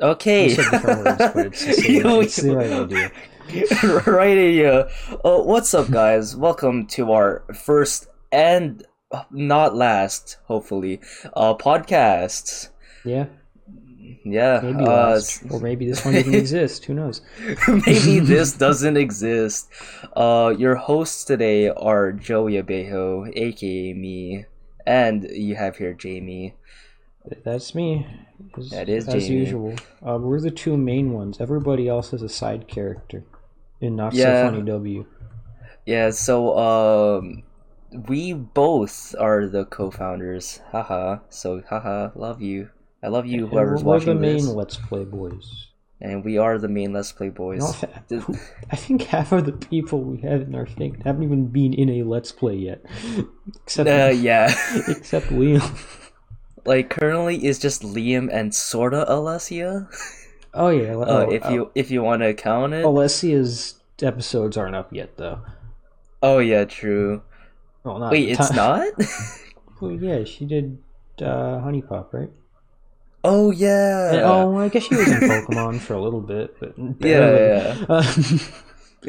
Okay. You said different words, but it's the. You- right. Uh, what's up, guys? Welcome to our first and not last, hopefully, uh, podcast. Yeah, Yeah. maybe uh, last, or maybe this one doesn't exist. Who knows? maybe this doesn't exist. Uh, your hosts today are Joey Abejo, aka me, and you have here Jamie. That's me. As, That is as Jamie. usual. Uh, we're the two main ones. Everybody else is a side character in Not Yeah. So Funny W. Yeah, so um we both are the co-founders. Haha. So haha, love you. I love you And whoever's we're the main this. Let's Play boys. And we are the main Let's Play boys. No, fa- Th- who- I think half of the people we have in our thing haven't even been in a Let's Play yet, except uh, yeah. except Liam. Like currently is just Liam and sorta Alessia. Oh yeah. Uh, oh, if you if you want to count it. oh, Alessia's episodes aren't up yet though. Oh yeah, true. Well, not Wait, it's not? Well, yeah, she did uh, Honey Pop, right? oh yeah. And- oh, I guess she was in Pokemon for a little bit, but Yeah, barely. Uh, Uh,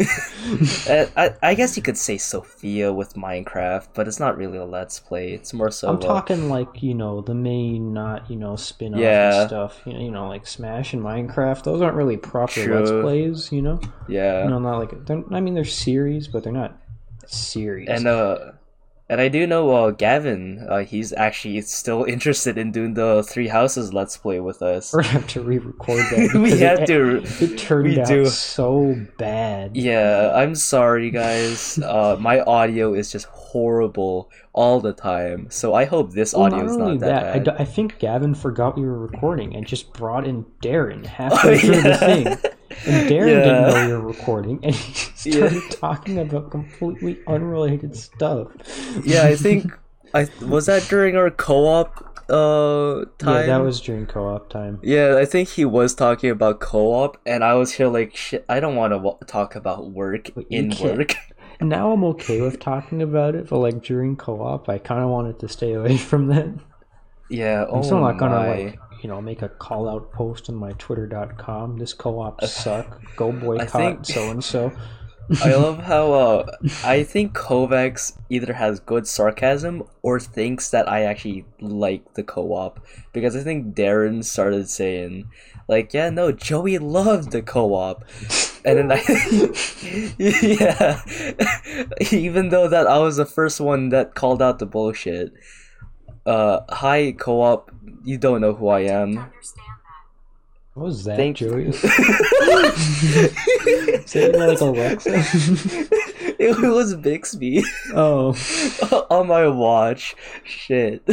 I, I guess you could say Sophia with Minecraft, but it's not really a Let's Play. It's more so. I'm a- talking like you know the main, not you know spin off Yeah. and stuff. You know, you know, like Smash and Minecraft. Those aren't really proper Let's Plays. You know, Yeah. you know, not like I mean they're series, but they're not series. And uh, and I do know uh, Gavin. Uh, he's actually still interested in doing the Three Houses Let's Play with us. we're gonna have to re-record that. we have it, to. It turned we out do. so bad. Yeah, I'm sorry, guys. Uh, my audio is just horrible all the time. So I hope this Well, audio not is not that, that, I, bad. d- I think Gavin forgot we were recording and just brought in Darren Oh, halfway through the thing. And Darren didn't know we were recording, and he Yeah. started talking about completely unrelated stuff. yeah, I think I was that during our co-op uh time. Yeah, that was during co-op time. Yeah, I think he was talking about co-op, and I was here like, shit. I don't want to w- talk about work in work. Now I'm okay with talking about it, but like during co-op, I kind of wanted to stay away from that. Yeah, oh I'm still not gonna my. like you know make a call out post on my twitter.com. This co-op suck. Go boycott so and so. I love how uh, I think Kovacs either has good sarcasm or thinks that I actually like the co-op because I think Darren started saying like, yeah, no, Joey loved the co-op, and then I, yeah, even though that I was the first one that called out the bullshit. Uh, hi co-op, you don't know who I am. What was that, Thank Joey? you. Say it like Alexa. it was Bixby. oh, on my watch. Shit.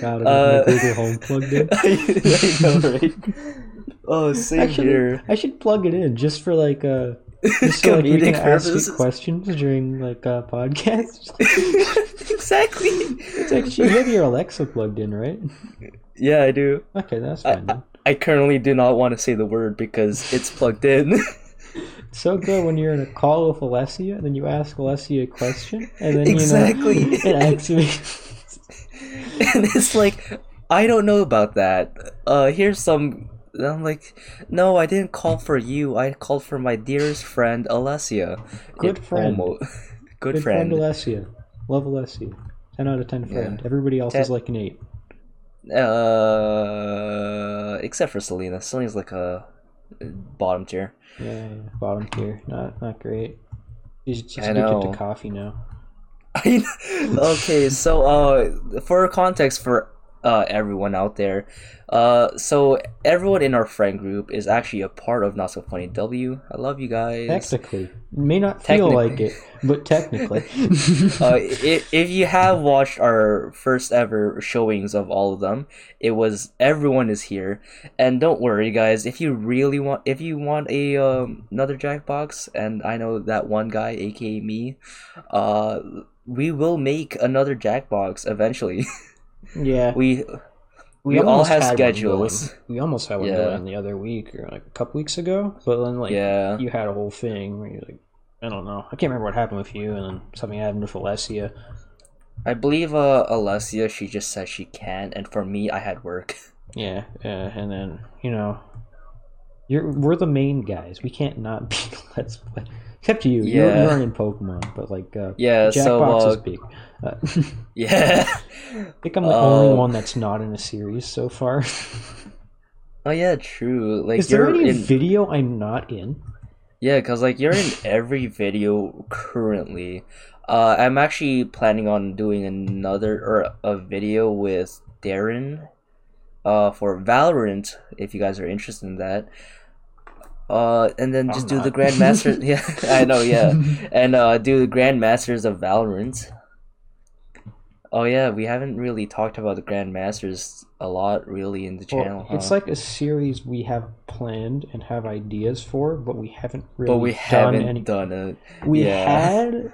God, I Uh, Google Home plugged in. I, I know, right? Oh, same Actually, here. I should plug it in just for like uh, just so like we can Comedic ask you questions during like uh, podcasts. Exactly. It's actually you have your Alexa plugged in, right? Yeah, I do. Okay, that's fine. then. I currently do not want to say the word because it's plugged in. So good when you're in a call with Alessia, and then you ask Alessia a question, and then Exactly. you know it activates. and it's like, I don't know about that. Uh, here's some. and I'm like, no, I didn't call for you. I called for my dearest friend Alessia. Good It friend. almo- good, Good friend. friend Alessia. Love Alessia. Ten out of ten friend. Yeah. Everybody else Ten- is like an eight. Uh, except for Selena. Selena's like a bottom tier. Yeah, yeah, bottom tier. Not not great. She's, she's I addicted know. to coffee now. Okay, so uh, for context for uh everyone out there, uh, so everyone in our friend group is actually a part of Not So Funny W. I love you guys. Technically, may not feel like it, but technically. uh, if, if you have watched our first ever showings of all of them, it was everyone is here, and don't worry, guys. If you really want, if you want a um, another Jackbox, and I know that one guy, aka me, uh, we will make another Jackbox eventually. yeah, we we all have schedules. We almost had one Yeah. going the other week or like a couple weeks ago, but then like Yeah. you had a whole thing where you're like, I don't know, I can't remember what happened with you, and then something happened with Alessia. I believe uh Alessia she just said she can't, and for me I had work. Yeah, uh, and then you know, you're we're the main guys. We can't not be let's play. Except you, you're, Yeah. you're in Pokemon, but like uh, Yeah, so, Jackbox is uh, big. Uh, Yeah. I think I'm the only Uh, one that's not in a series so far. oh yeah, true. Like is there you're any in video I'm not in? Yeah, cause like you're in every video currently. Uh, I'm actually planning on doing another or a video with Darren, uh, for Valorant. If you guys are interested in that. Uh, and then just I'm do the not. Grandmaster. yeah, I know. Yeah, and uh, do the Grandmasters of Valorant. Oh yeah, we haven't really talked about the Grandmasters a lot, really, in the Well, channel. it's like a series we have planned and have ideas for, but we haven't really but we done haven't any. done it. We yeah. had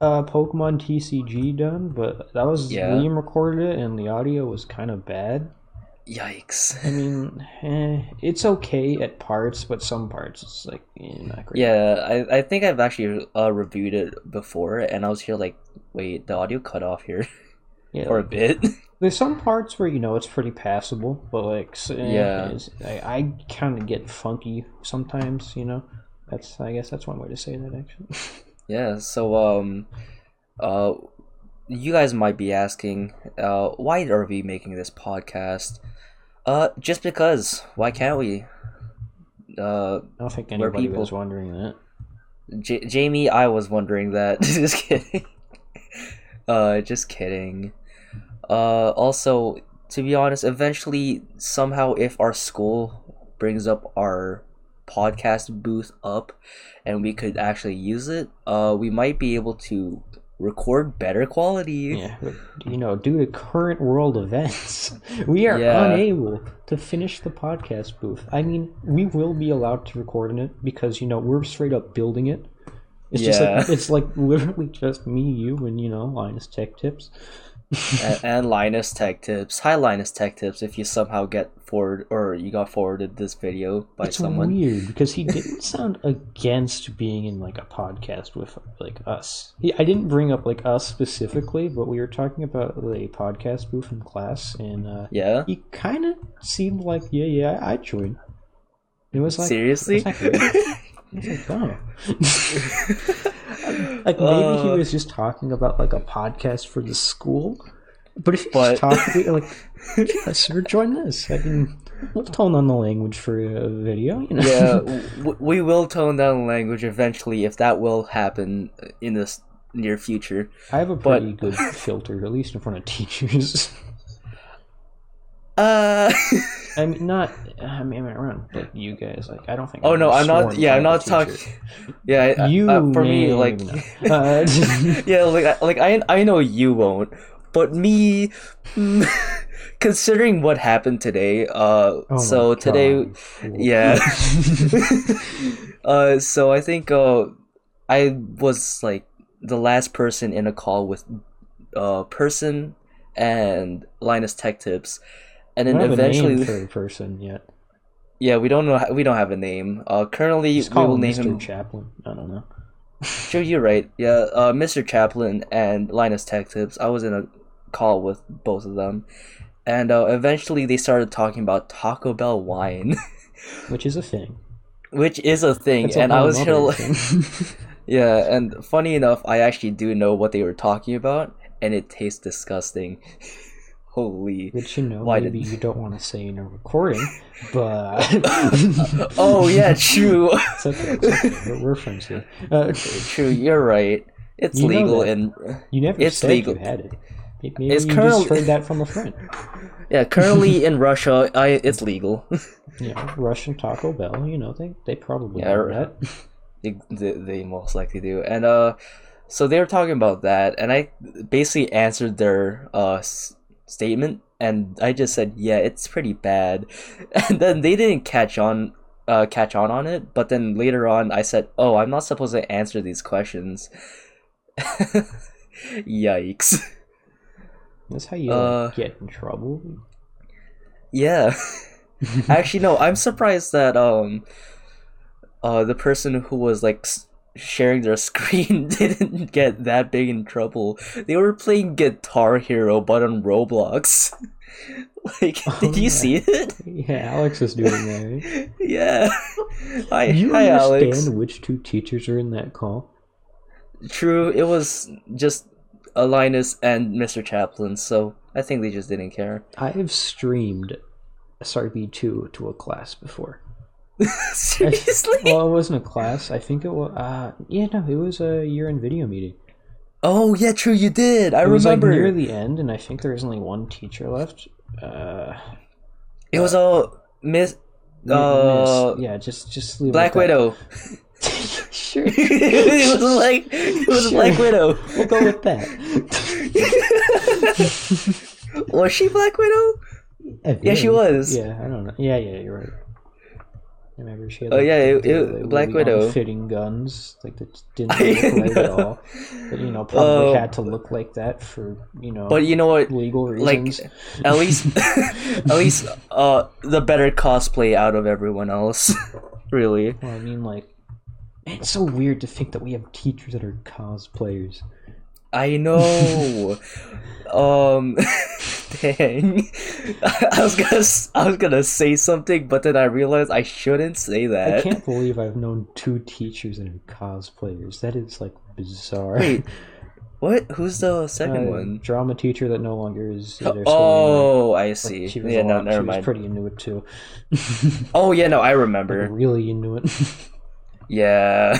uh, Pokemon TCG done, but that was Yeah. Liam recorded it, and the audio was kind of bad. Yikes. I mean, eh, it's okay at parts, but some parts it's like eh, not great. Yeah, I, I think I've actually uh, reviewed it before, and I was here like, wait, the audio cut off here yeah. for a bit. There's some parts where you know it's pretty passable, but like eh, Yeah. I, I kind of get funky sometimes. You know, that's I guess that's one way to say that actually. yeah, so um, uh, you guys might be asking, uh, why are we making this podcast? Uh, just because. Why can't we? Uh, I don't think anybody people- was wondering that. J- Jamie, I was wondering that. just kidding. Uh, just kidding. Uh, also, to be honest, eventually, somehow, if our school brings up our podcast booth up, and we could actually use it, uh, we might be able to record better quality. Yeah, but, you know, due to current world events, we are Yeah. unable to finish the podcast booth. I mean, we will be allowed to record in it because you know we're straight up building it. It's just like it's like literally just me, you, and you know Linus Tech Tips. And, and Linus Tech Tips. Hi, Linus Tech Tips. If you somehow get forward or you got forwarded this video by it's someone, weird because he didn't sound against being in like a podcast with like us. He, I didn't bring up like us specifically, but we were talking about the podcast booth in class, and uh, yeah. he kind of seemed like, yeah, yeah, I I'd. It was like, Seriously? it's like, really? I was like, oh. like maybe he Uh. was just talking about like a podcast for the school. But if he's But- talking like, yeah, sure, join this. I can, we'll tone down the language for a video. You know? yeah, w- we will tone down language eventually if that will happen in the near future. I have a but- pretty good filter, at least in front of teachers. Uh. I mean, not. I mean, around like you guys. Like, I don't think. oh I've no, I'm not. Yeah, I'm not talking. Yeah, I- You uh, for me, like. Uh, yeah, like, I- like I, I know you won't, but me, mm, considering what happened today, uh, Oh so today, God, yeah, uh, so I think, uh, I was like the last person in a call with, uh, person and Linus Tech Tips, and then a eventually, name for a person yet. yeah, we don't know, we don't have a name. Uh, currently, Just we will him name Mr. him. Chaplin. I don't know. Sure, you're right. Yeah, uh, Mr. Chaplin and Linus Tech Tips. I was in a call with both of them, and uh, eventually they started talking about Taco Bell wine, Which is a thing. which is a thing. It's and I was here, like, yeah. And funny enough, I actually do know what they were talking about, and it tastes disgusting. Holy. Which you know, Why maybe did- you don't want to say in a recording, but oh yeah, true. it's okay. It's okay. We're, we're friends here. Uh, true. You're right. It's You legal and you never It's said legal. you had it. Maybe It's you currently- just heard that from a friend. yeah. Currently in Russia, I it's legal. Yeah, Russian Taco Bell. You know, they they probably Yeah, that. They, they, most likely do. And uh, so they were talking about that, and I basically answered their uh statement, and I just said, yeah, it's pretty bad. And then they didn't catch on. Uh, catch on on it, but then later on, I said, "Oh, I'm not supposed to answer these questions." Yikes! That's how you Uh, get in trouble. Yeah, actually, no. I'm surprised that um, uh, the person who was like sharing their screen didn't get that big in trouble. They were playing Guitar Hero, but on Roblox. Like, Oh, did you yeah. see it? Yeah, Alex is doing that. Right? yeah. Hi, Do you hi, understand Alex. which two teachers are in that call? True, it was just Linus and Mr. Chaplin, so I think they just didn't care. I have streamed SRB2 to a class before. Seriously? Well, it wasn't a class. I think it was. Uh, yeah, no, it was a year-end video meeting. oh yeah, true, you did. I it was remember. like near the end, and I think there was only one teacher left. Uh, it was all Miss mi- uh miss- yeah, just just leave Black. Widow. sure, it was like it was Sure. Black Widow. we'll go with that. was she Black Widow? Yeah, she was. Yeah, I don't know. Yeah, yeah, you're right. Remember she had. Oh, yeah, it- the- it- the Black Widow. fitting guns, like that didn't look right at all. But you know, probably Oh. had to look like that for you know But you know what? legal Like reasons. at least at least uh the better cosplay out of everyone else. really. Well, I mean, like, man, it's so weird to think that we have teachers that are cosplayers. I know. um, dang. I was gonna, I was gonna say something, but then I realized I shouldn't say that. I can't believe I've known two teachers are cosplayers. That is like bizarre. Wait, what? Who's the second Uh, one? Drama teacher that no longer is at their school. Oh, I Like, see. she was yeah, no, lot- she never was pretty into it too. Oh, yeah, no, I Like, remember. really into it. Yeah,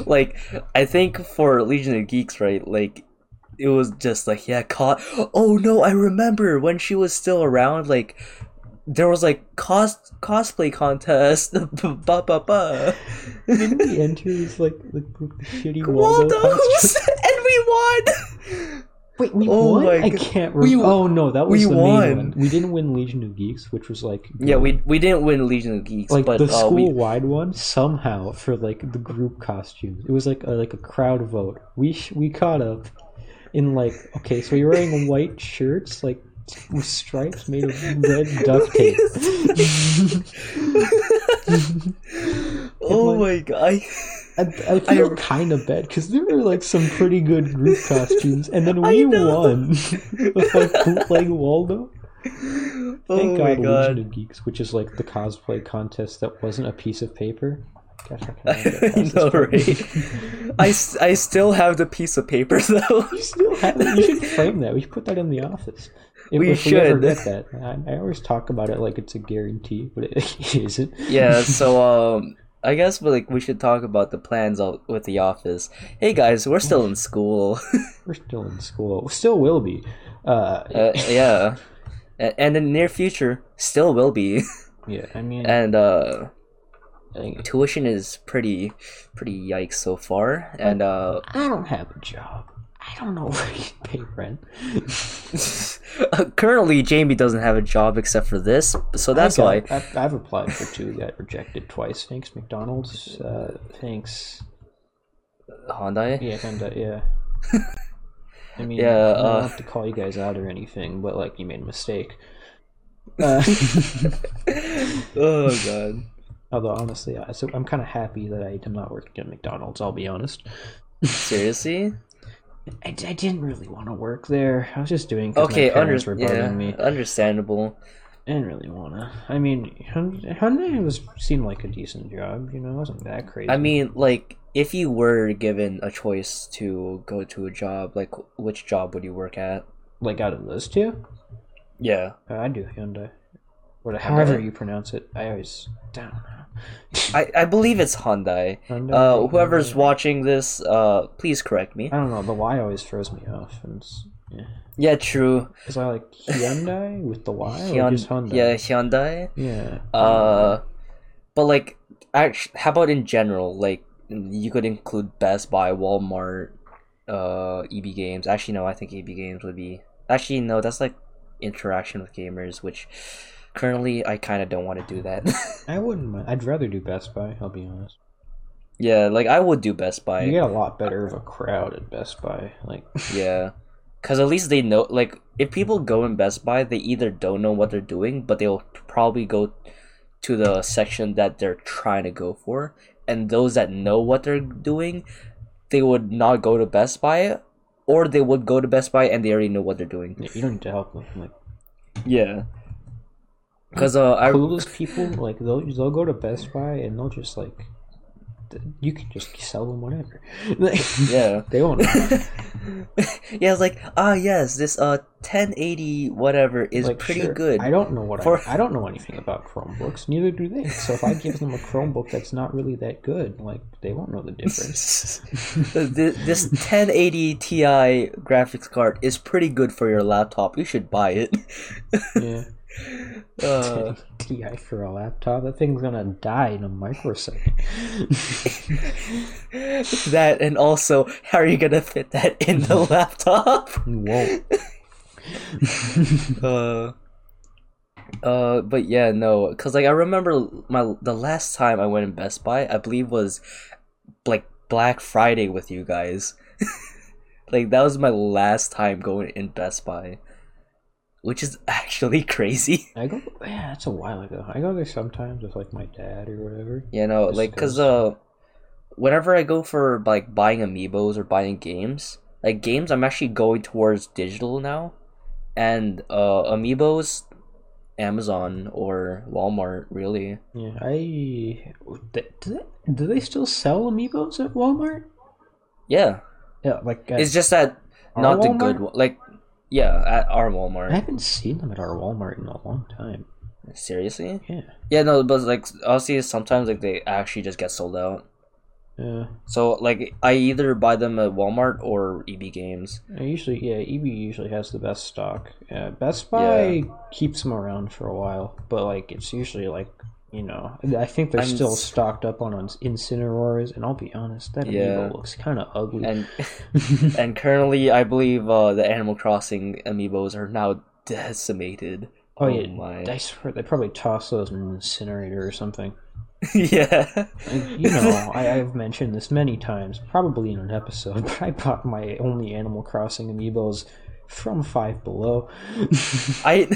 like I think for Legion of Geeks, right? Like it was just like yeah, caught. Oh no, I remember when she was still around. Like there was like cos cosplay contest. ba ba ba. Didn't we enter as like the, the shitty Waldo Waldos, and we won. Wait, we Oh won? I can't We remember. w- oh no, that was we the won. main one. We didn't win Legion of Geeks, which was like Yeah, we we didn't win Legion of Geeks, like but the uh, school we wide one somehow for like the group costumes. It was like a, like a crowd vote. We sh- we caught up in like okay, so you're wearing white shirts like with stripes made of red duct tape. oh like- my god. I- I, feel I- kind of bad because there were like some pretty good group costumes, and then we won with like bootleg Waldo. Thank oh God, Legion god. of Geeks, which is like the cosplay contest that wasn't a piece of paper. Gosh, I I know, right? I, I still have the piece of paper though. You still have it. You should frame that. We should put that in the office. If We if we should. get that, I, I always talk about it like it's a guarantee, but it, isn't. yeah, so um I guess we like we should talk about the plans with the office. Hey guys, we're still in school. We're still in school. Still will be. Uh, uh, yeah. And in the near future, still will be. yeah. I mean, And uh I think- tuition is pretty pretty yikes so far. And uh I don't have a job. I don't know where you pay rent. currently Jamie doesn't have a job except for this, so that's I why. I've, I've applied for two, got rejected twice. Thanks, McDonald's. Uh, thanks. Hyundai. Yeah, kinda, yeah. I mean, Yeah, I don't uh, have to call you guys out or anything, but like you made a mistake. Uh, oh god. although honestly, I, so I'm kind of happy that I am not working at McDonald's. I'll be honest. Seriously? I, I didn't really want to work there. I was just doing because Okay, my parents under- were bugging yeah, me. understandable. I didn't really want to. I mean, Hyundai Hyundai was seemed like a decent job. You know, it wasn't that crazy. I mean, like, if you were given a choice to go to a job, like, which job would you work at? like out of those two, Yeah. uh, I do Hyundai. Or however you pronounce it. I always know. I, I believe it's Hyundai. Hyundai, Uh, whoever's Hyundai. watching this, uh, please correct me. I don't know. The Y always throws me off, and yeah, Yeah, true. because I like Hyundai with the Y or Hyun- just Hyundai. yeah, Hyundai. yeah. Uh, but like, actually, how about in general? Like, you could include Best Buy, Walmart, uh, EB Games. Actually, no, I think EB Games would be. Actually, no, that's like interaction with gamers, which currently I kind of don't want to do that. I wouldn't mind. I'd rather do Best Buy. I'll be honest. yeah, like I would do Best Buy. You get a lot better of a crowd at Best Buy. Like, Yeah. Cause at least they know like if people go in Best Buy, they either don't know what they're doing, but they'll probably go to the section that they're trying to go for. And those that know what they're doing, they would not go to Best Buy or they would go to Best Buy and they already know what they're doing. yeah, you don't need to help them. Like, Yeah. Because uh, I Clueless people like they'll they'll go to Best Buy and they'll just like you can just sell them whatever. yeah. they won't. yeah, it's like, ah, yes, this uh 1080 whatever is Like, pretty sure, good. I don't know what For- I, I don't know anything about Chromebooks. Neither do they. So if I give them a Chromebook that's not really that good, like they won't know the difference. Th- this 1080 Ti graphics card is pretty good for your laptop. You should buy it. yeah. Uh, TI for a laptop. That thing's gonna die in a microsecond. that and also, how are you gonna fit that in the laptop? You won't. uh, uh, but yeah, no, because like I remember my the last time I went in Best Buy, I believe was like Black Friday with you guys. like that was my last time going in Best Buy, which is actually crazy. I go. Yeah, that's a while ago. I go there sometimes with like my dad or whatever. You know, Just like because uh, whenever I go for like buying amiibos or buying games, like games, I'm actually going towards digital now, and uh, amiibos, Amazon or Walmart, really. Yeah, I do they, do they still sell amiibos at Walmart? Yeah, Yeah, like at, it's just that not the good one. Like, yeah, at our Walmart. I haven't seen them at our Walmart in a long time. Seriously? Yeah, Yeah, no, but like honestly, sometimes like they actually just get sold out. yeah. So like I either buy them at Walmart or EB Games. I usually, yeah, EB usually has the best stock. Yeah, Best Buy keeps them around for a while, but like it's usually like you know, I think they're I'm still s- stocked up on Incineroars, and I'll be honest, that Yeah. amiibo looks kind of ugly. and and currently I believe uh, the Animal Crossing amiibos are now decimated. oh yeah, my. I swear they probably toss those in an incinerator or something. yeah. You know, I, I've mentioned this many times, probably in an episode, but I bought my only Animal Crossing amiibos from Five Below. I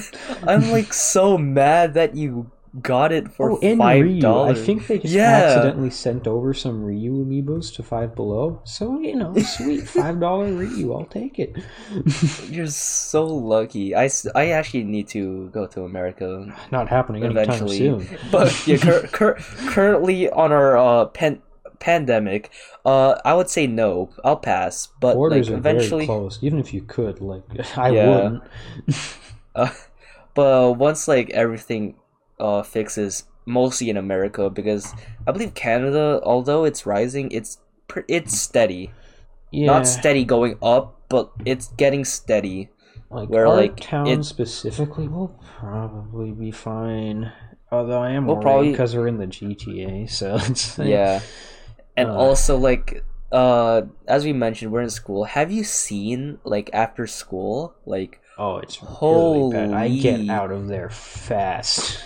I'm like so mad that you got it for oh, five Ryu. I think they just Yeah. accidentally sent over some Ryu amiibos to Five Below. So, you know, sweet, $5 Ryu, I'll take it. You're so lucky. I, I actually need to go to America Not happening anytime eventually. soon. But yeah, cur- cur- currently on our uh, pan- pandemic, uh, I would say no. I'll pass. But Borders like are very eventually. Even if you could, like, I Yeah. wouldn't. uh, but once like everything uh fixes, mostly in America, because I believe Canada, although it's rising, it's it's steady. Yeah, Not steady going up, but it's getting steady. like, where, like, town it- specifically will probably be fine. Although I am We'll worried probably- because we're in the GTA, so it's Yeah. And Uh. also like uh as we mentioned, we're in school. Have you seen like after school like Oh, it's really bad. I get out of there fast.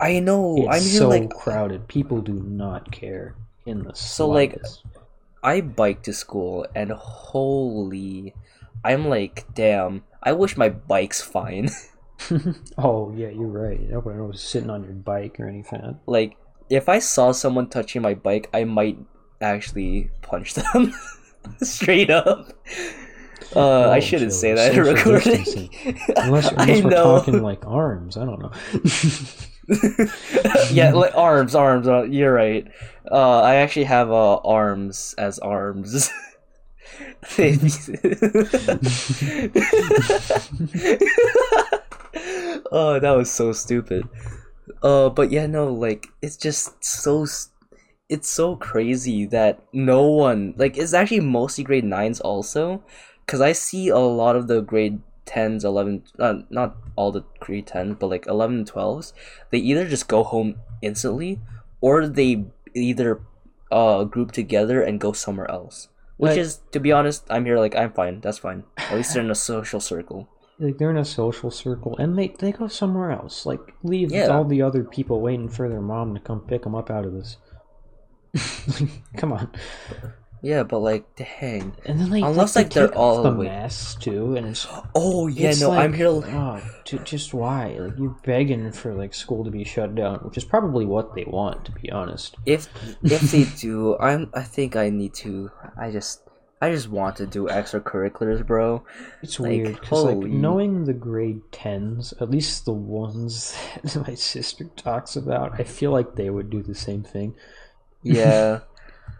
I know It's I'm here so like crowded. People do not care in the So, like. I bike to school and holy I'm like damn I wish my bike's fine oh yeah, you're right. Nobody was sitting on your bike or anything. like if I saw someone touching my bike I might actually punch them straight up uh I Oh, shouldn't so say that in recording distancing. Unless, I unless we're know talking like arms, I don't know. yeah like arms arms uh, you're right. Uh I actually have uh arms as arms. Oh, that was so stupid. Uh, but yeah, no, like it's just so, it's so crazy that no one like it's actually mostly grade nines also, because I see a lot of the grade tens, eleven, uh, not all the grade tens, but like 11 12s, they either just go home instantly, or they either uh group together and go somewhere else. Which Like- is, to be honest, I'm here like I'm fine. That's fine. At least they're in a social circle. like they're in a social circle and they they go somewhere else. Like leave Yeah. all the other people waiting for their mom to come pick them up out of this. come on. Yeah, but like, dang. And then like, Unless, like, they're take off all the awake. masks too, and it's Oh yeah, it's no, like, I'm here. Oh, ju- just why? Like you're begging for like school to be shut down, which is probably what they want, to be honest. If if they do, I'm. I think I need to. I just. I just want to do extracurriculars, bro. It's Like, weird because like knowing the grade tens, at least the ones that my sister talks about, I feel like they would do the same thing. Yeah.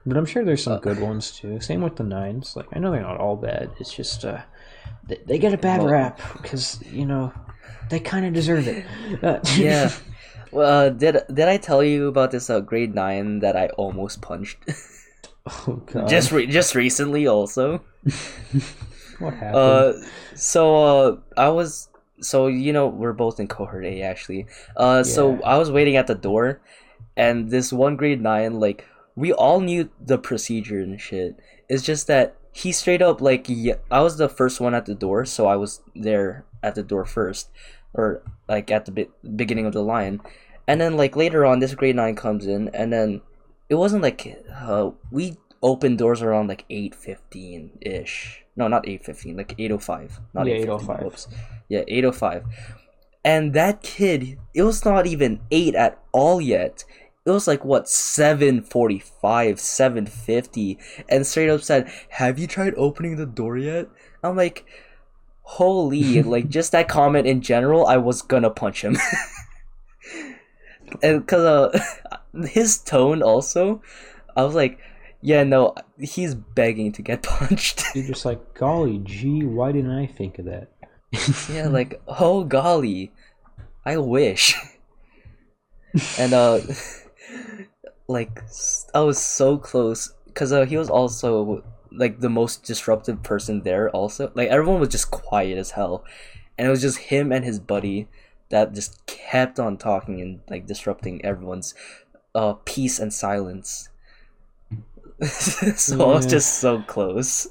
But I'm sure there's some Uh, good ones too. Same with the nines. Like I know they're not all bad. It's just uh, they, they get a bad Well- rap because you know they kind of deserve it. Uh, yeah. Well, uh, did did I tell you about this uh, grade nine that I almost punched? oh god. just re- just recently, also. what happened? Uh, so uh, I was so you know we're both in cohort A actually. Uh, so I was waiting at the door, and this one grade nine like we all knew the procedure and shit. It's just that he straight up like yeah, I was the first one at the door, so I was there at the door first, or like at the be- beginning of the line, and then like later on, this grade nine comes in, and then it wasn't like uh, we opened doors around like eight fifteen ish. No, not eight fifteen, like eight oh five. Not yeah, eight oh five. Whoops. Yeah, eight oh five. And that kid, it was not even eight at all yet. It was like what seven forty five, seven fifty, and straight up said, "Have you tried opening the door yet?" I'm like, "Holy!" like just that comment in general, I was gonna punch him. and because uh, his tone also, I was like, "Yeah, no, he's begging to get punched." You're just like, golly gee, why didn't I think of that? yeah, like oh golly, I wish. and uh, like I was so close because uh, he was also like the most disruptive person there. Also, like everyone was just quiet as hell, and it was just him and his buddy that just kept on talking and like disrupting everyone's uh peace and silence. so I was just so close.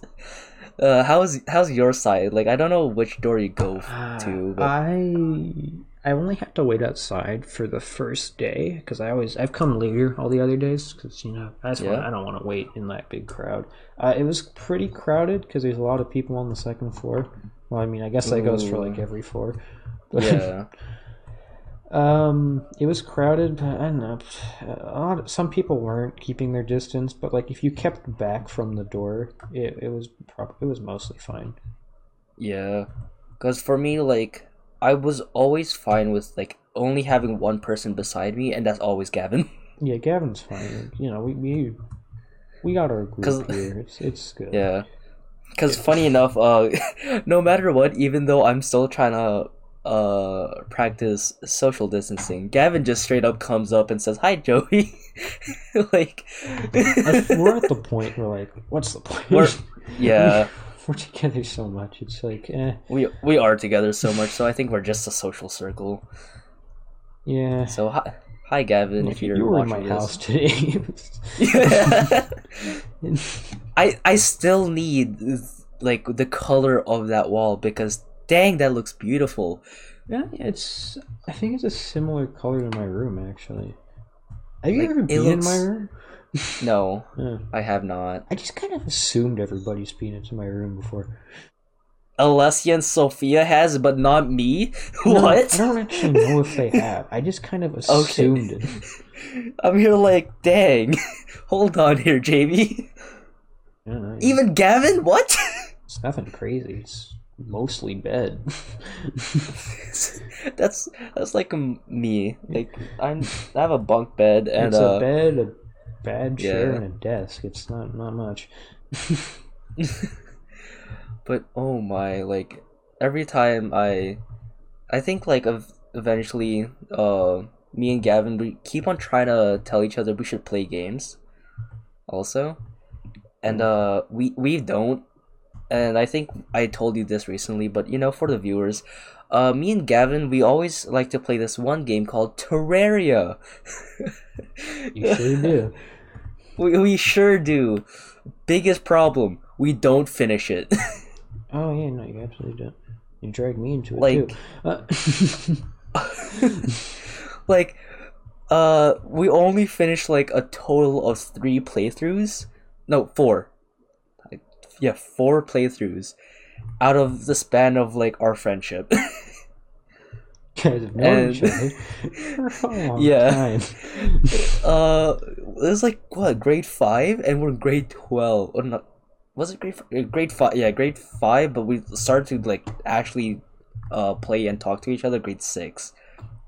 Uh, how's how's your side? Like I don't know which door you go f- to, but I I only had to wait outside for the first day because I always I've come later all the other days because you know I just wanna, I don't want to wait in that big crowd. Uh, it was pretty crowded because there's a lot of people on the second floor. Well, I mean, I guess that goes for like every floor. But, yeah, um, it was crowded, but I don't know. Lot, some people weren't keeping their distance, but like if you kept back from the door, it, it was prob- it was mostly fine. yeah. Cause for me, like I was always fine with like only having one person beside me, and that's always Gavin. Yeah, Gavin's fine. You know, we we, we got our group here. It's it's good. yeah. Cause funny enough, uh, no matter what, even though I'm still trying to uh practice social distancing, Gavin just straight up comes up and says, "Hi, Joey." like, We're at the point where like, what's the point? We're- yeah. we're together so much. It's like, eh, we we are together so much, so I think we're just a social circle. yeah. So hi, hi Gavin, if you, you're you were in my watching house today. I I still need like the color of that wall because dang, that looks beautiful. yeah, it's. I think it's a similar color to my room actually. Have you Like, ever been in my room? No, Yeah. I have not. I just kind of assumed everybody's been into my room before. Alessia and Sophia has, but not me. No, what? I don't actually know if they have. I just kind of assumed it. I'm here like, dang. Hold on here, Jamie. I don't know, Even Gavin? What? It's nothing crazy. It's mostly bed. that's that's like me. Like I'm I have a bunk bed and it's uh, a bed, a bad chair, yeah. and a desk. It's not not much. but oh my like every time i i think like of eventually uh me and gavin we keep on trying to tell each other we should play games also and uh we we don't and i think i told you this recently but you know for the viewers uh me and gavin we always like to play this one game called terraria You sure do. we, we sure do biggest problem we don't finish it Oh yeah, no, you absolutely don't. You dragged me into it Like- too. Uh, like uh we only finished like a total of three playthroughs no four Like, yeah four playthroughs out of the span of like our friendship guys have known And- each other for a long Yeah. uh it was like what grade five and we're in grade 12 or not was it grade f- uh, grade five? Yeah, grade five. But we started to like actually uh play and talk to each other grade six,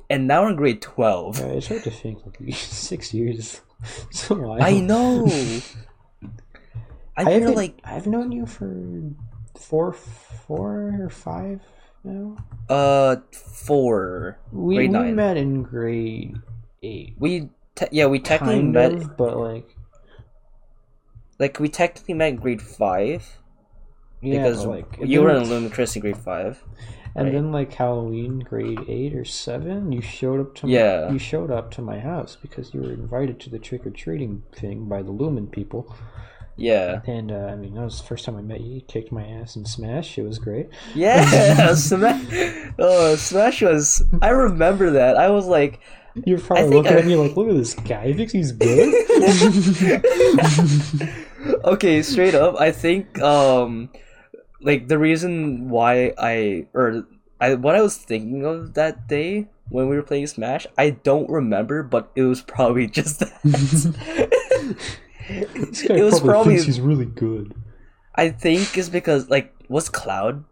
and now we're in grade twelve. Yeah, it's hard to think like six years. So. I know. I I feel like I've known you for four, four or five now. uh four. We Grade we nine. met in grade eight, We te- yeah we technically kind met of, but like like we technically met in grade five yeah, because like you were in Lumicrous in grade five. and right? then like Halloween, grade eight or seven, you showed up to my, Yeah. you showed up to my house because you were invited to the trick or treating thing by the Lumen people. Yeah. And uh, I mean, that was the first time I met you. You kicked my ass in Smash. It was great. Yeah, Smash. Oh, Smash was. I remember that. I was like, You're probably looking I- at me like, look at this guy. He thinks he's good. okay, straight up. I think, um, like the reason why I or I what I was thinking of that day when we were playing Smash, I don't remember, but it was probably just that. This guy it was probably, probably. thinks he's really good. I think it's because like was Cloud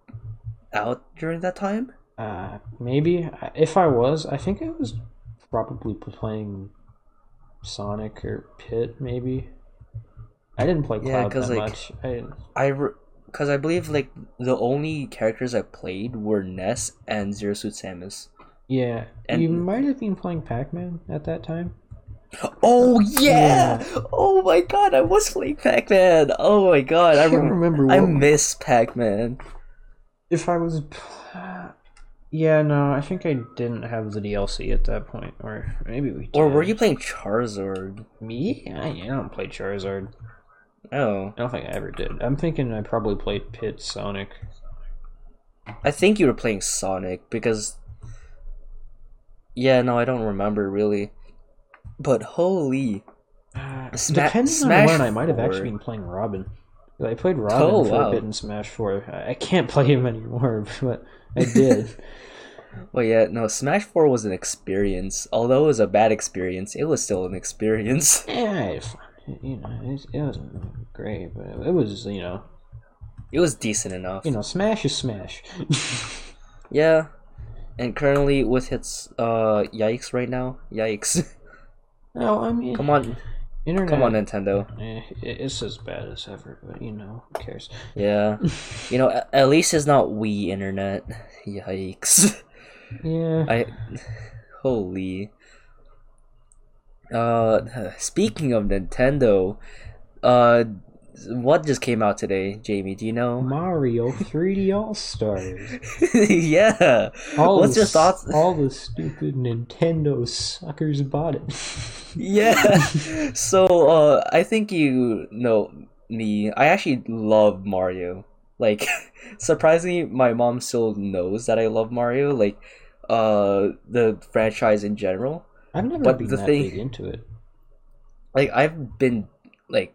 out during that time? Uh, maybe if I was, I think I was probably playing Sonic or Pit. Maybe I didn't play Yeah, Cloud 'cause, that like, much. I I because I believe like the only characters I played were Ness and Zero Suit Samus. yeah, And- you might have been playing Pac Man at that time. Oh yeah! Oh my god, I was playing Pac Man. Oh my god, I, I remember. I miss Pac Man. if I was. Yeah, no, I think I didn't have the DLC at that point, or maybe we. Or were you playing Charizard? me? I, I don't play Charizard. Oh, I don't think I ever did. I'm thinking I probably played Pit Sonic. I think you were playing Sonic because. Yeah, no, I don't remember really. But holy, Sma- depending Smash on when, I might have actually been playing Robin. I played Robin Oh, for wow. a bit in Smash Four. I can't play him anymore, but I did. well, yeah, no, Smash Four was an experience. Although it was a bad experience, it was still an experience. yeah, you know, it, it wasn't great, but it was you know, It was decent enough. you know, Smash is Smash. Yeah, and currently with its uh, yikes right now. Yikes! No, I mean, come on, internet. come on, Nintendo. Eh, it's as bad as ever, but you know, who cares? Yeah, you know, at least it's not Wii internet. Yikes! Yeah. I holy. Uh, speaking of Nintendo, uh, what just came out today, Jamie? Do you know? Mario 3D All Stars. yeah. All What's the, your thoughts? All the stupid Nintendo suckers bought it. Yeah. so, uh, I think you know me. I actually love Mario. Like, surprisingly, my mom still knows that I love Mario. Like, uh, the franchise in general. I've never But been the that thing- big into it. like I've been like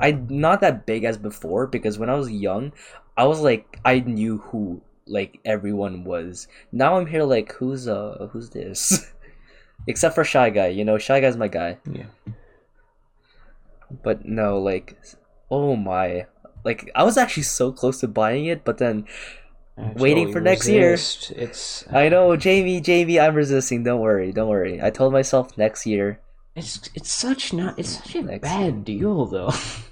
I not that big as before because when I was young, I was like I knew who like everyone was. Now I'm here like who's uh who's this? Except for Shy Guy, you know, Shy Guy's my guy. Yeah. But no, like oh my. Like I was actually so close to buying it, but then Waiting for next year. resist. It's I know, Jamie, Jamie, I'm resisting. Don't worry, don't worry. I told myself next year. it's it's such not it's such a Next. bad deal though.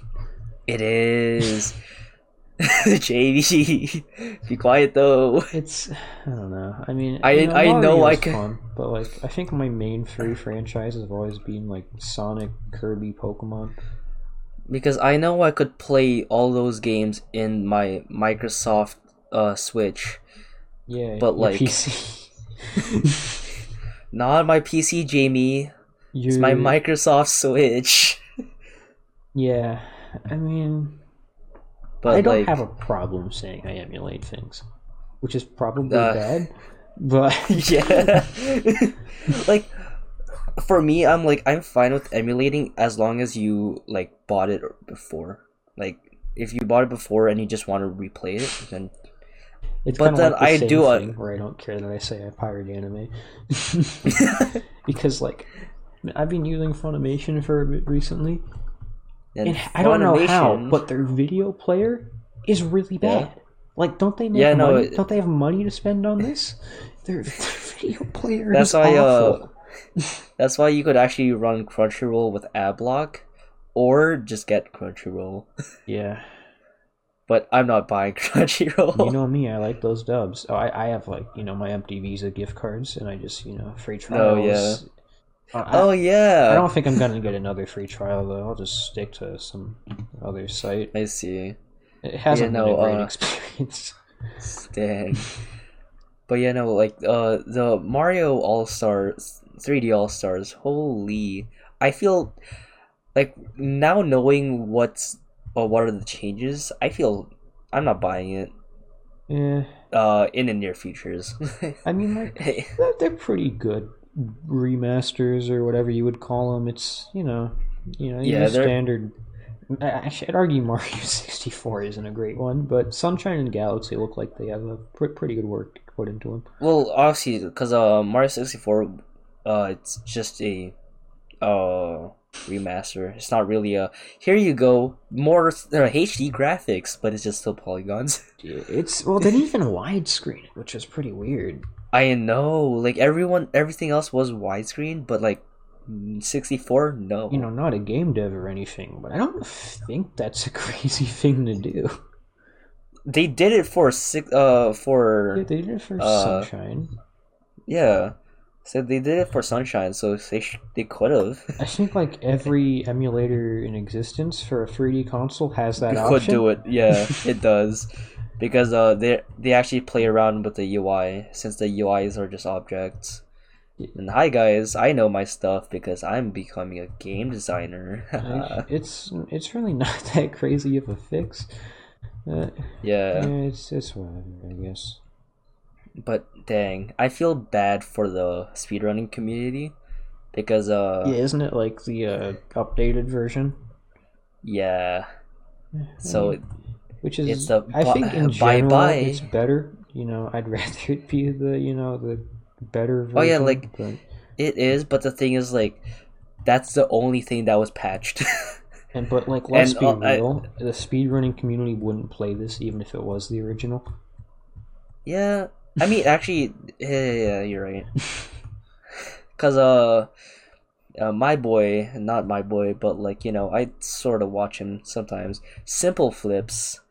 It is. Jamie, be quiet though. It's I don't know. I mean, I- you know, I know I can- fun, but like I think my main three franchises have always been like Sonic, Kirby, Pokemon. because I know I could play all those games in my Microsoft uh, Switch, Yeah, But, like- PC. not my PC, Jamie. It's my Microsoft Switch. Yeah, I mean, But I don't like, have a problem saying I emulate things, which is probably Uh, bad. But yeah, like for me, I'm like I'm fine with emulating as long as you like bought it before. Like if you bought it before and you just want to replay it, then it's But kind of then like the I do, uh, thing where I don't care that I say I pirate anime because like I've been using Funimation for a bit recently, And I don't know how, but their video player is really Yeah. bad. Like, don't they make Yeah, no, money? it- don't they have money to spend on this? Their, their video player That's is why, uh, awful. That's why you could actually run Crunchyroll with Adblock, or just get Crunchyroll. yeah, But I'm not buying Crunchyroll. you know me. I like those dubs. Oh, I, I have like you know my empty Visa gift cards, and I just you know free Oh, trials. yeah. I, oh yeah. I don't think I'm gonna get another free trial though. I'll just stick to some other site. I see. It hasn't Yeah, been a great uh, experience. Dang. But yeah, no, like uh the Mario All Stars 3D All Stars, holy I feel like now knowing what's uh, what are the changes, I feel I'm not buying it Yeah, uh in the near futures. I mean like they're pretty good remasters or whatever you would call them. It's you know, you know, Yeah, standard. I- I should argue Mario 64 isn't a great one, but Sunshine and Galaxy look like they have a pr- pretty good work put into them. well, obviously cuz uh Mario 64 uh it's just a uh remaster. It's not really a here you go more uh, HD graphics, but it's just still polygons. It's well, they didn't even widescreen it, which is pretty weird. I know, like everyone, everything else was widescreen, but like mm, 64, no. You know, not a game dev or anything, but I don't think that's a crazy thing to do. they did it for six, uh, Yeah, for they did it for Uh, Sunshine. yeah. So they did it for Sunshine, so they sh- they could have. I think like every emulator in existence for a 3D console has that You option. could do it, yeah, it does, because uh, they they actually play around with the UI since the UIs are just objects. And hi guys, I know my stuff because I'm becoming a game designer. It's it's really not that crazy of a fix. Uh, yeah. yeah, it's it's whatever, I guess. But dang, I feel bad for the speedrunning community because uh yeah, isn't it like the uh, updated version? yeah. So Which is, It's a I bu- think in bye general bye. it's better. You know, I'd rather it be the you know the better version. Oh, yeah, like- but, it is, but the thing is like that's the only thing that was patched. and but like let's And, be uh, I- real, the speedrunning community wouldn't play this even if it was the original. yeah. I mean actually yeah, yeah, you're right. Cuz uh uh, my boy, not my boy, but like you know, I sort of watch him sometimes. Simple Flips,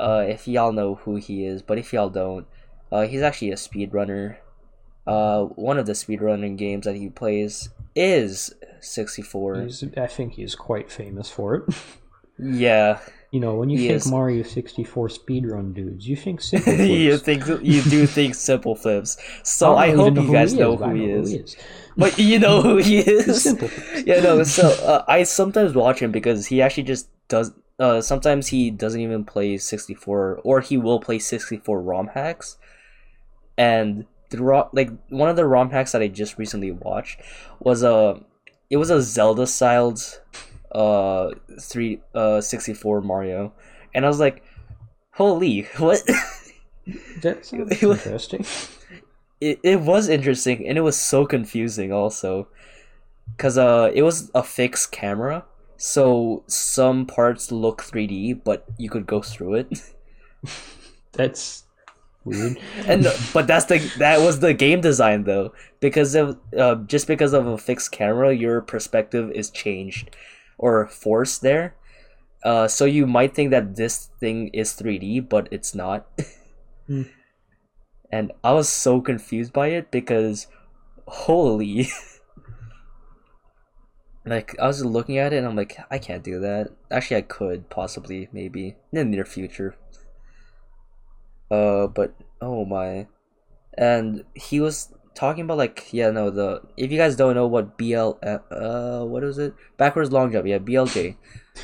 uh, if y'all know who he is, but if y'all don't, uh, he's actually a speedrunner. Uh, one of the speedrunning games that he plays is 64. He's, I think he's quite famous for it. Yeah, You know, when you think is. Mario 64 speedrun dudes, you think Simple flips. you think you do think Simple Flips. So I, don't hope you guys know is, who he know is. But you know who he is. Simple Flips. yeah no so uh, i sometimes watch him because he actually just does uh sometimes he doesn't even play 64 or he will play 64 rom hacks. And the ro- like one of the rom hacks that i just recently watched was a it was a zelda styled uh 3 uh 64 mario. And i was like holy what? That sounds It was- interesting. it, it was interesting and it was so confusing also. Because uh it was a fixed camera so some parts look 3d but you could go through it That's weird. and but that's the that was the game design though because of uh, just because of a fixed camera your perspective is changed or forced there uh so you might think that this thing is 3d but it's not Hmm. and i was so confused by it because holy like i was looking at it and i'm like i can't do that actually i could possibly maybe in the near future uh but oh my and he was talking about like yeah no the if you guys don't know what bl uh what is it backwards long jump yeah blj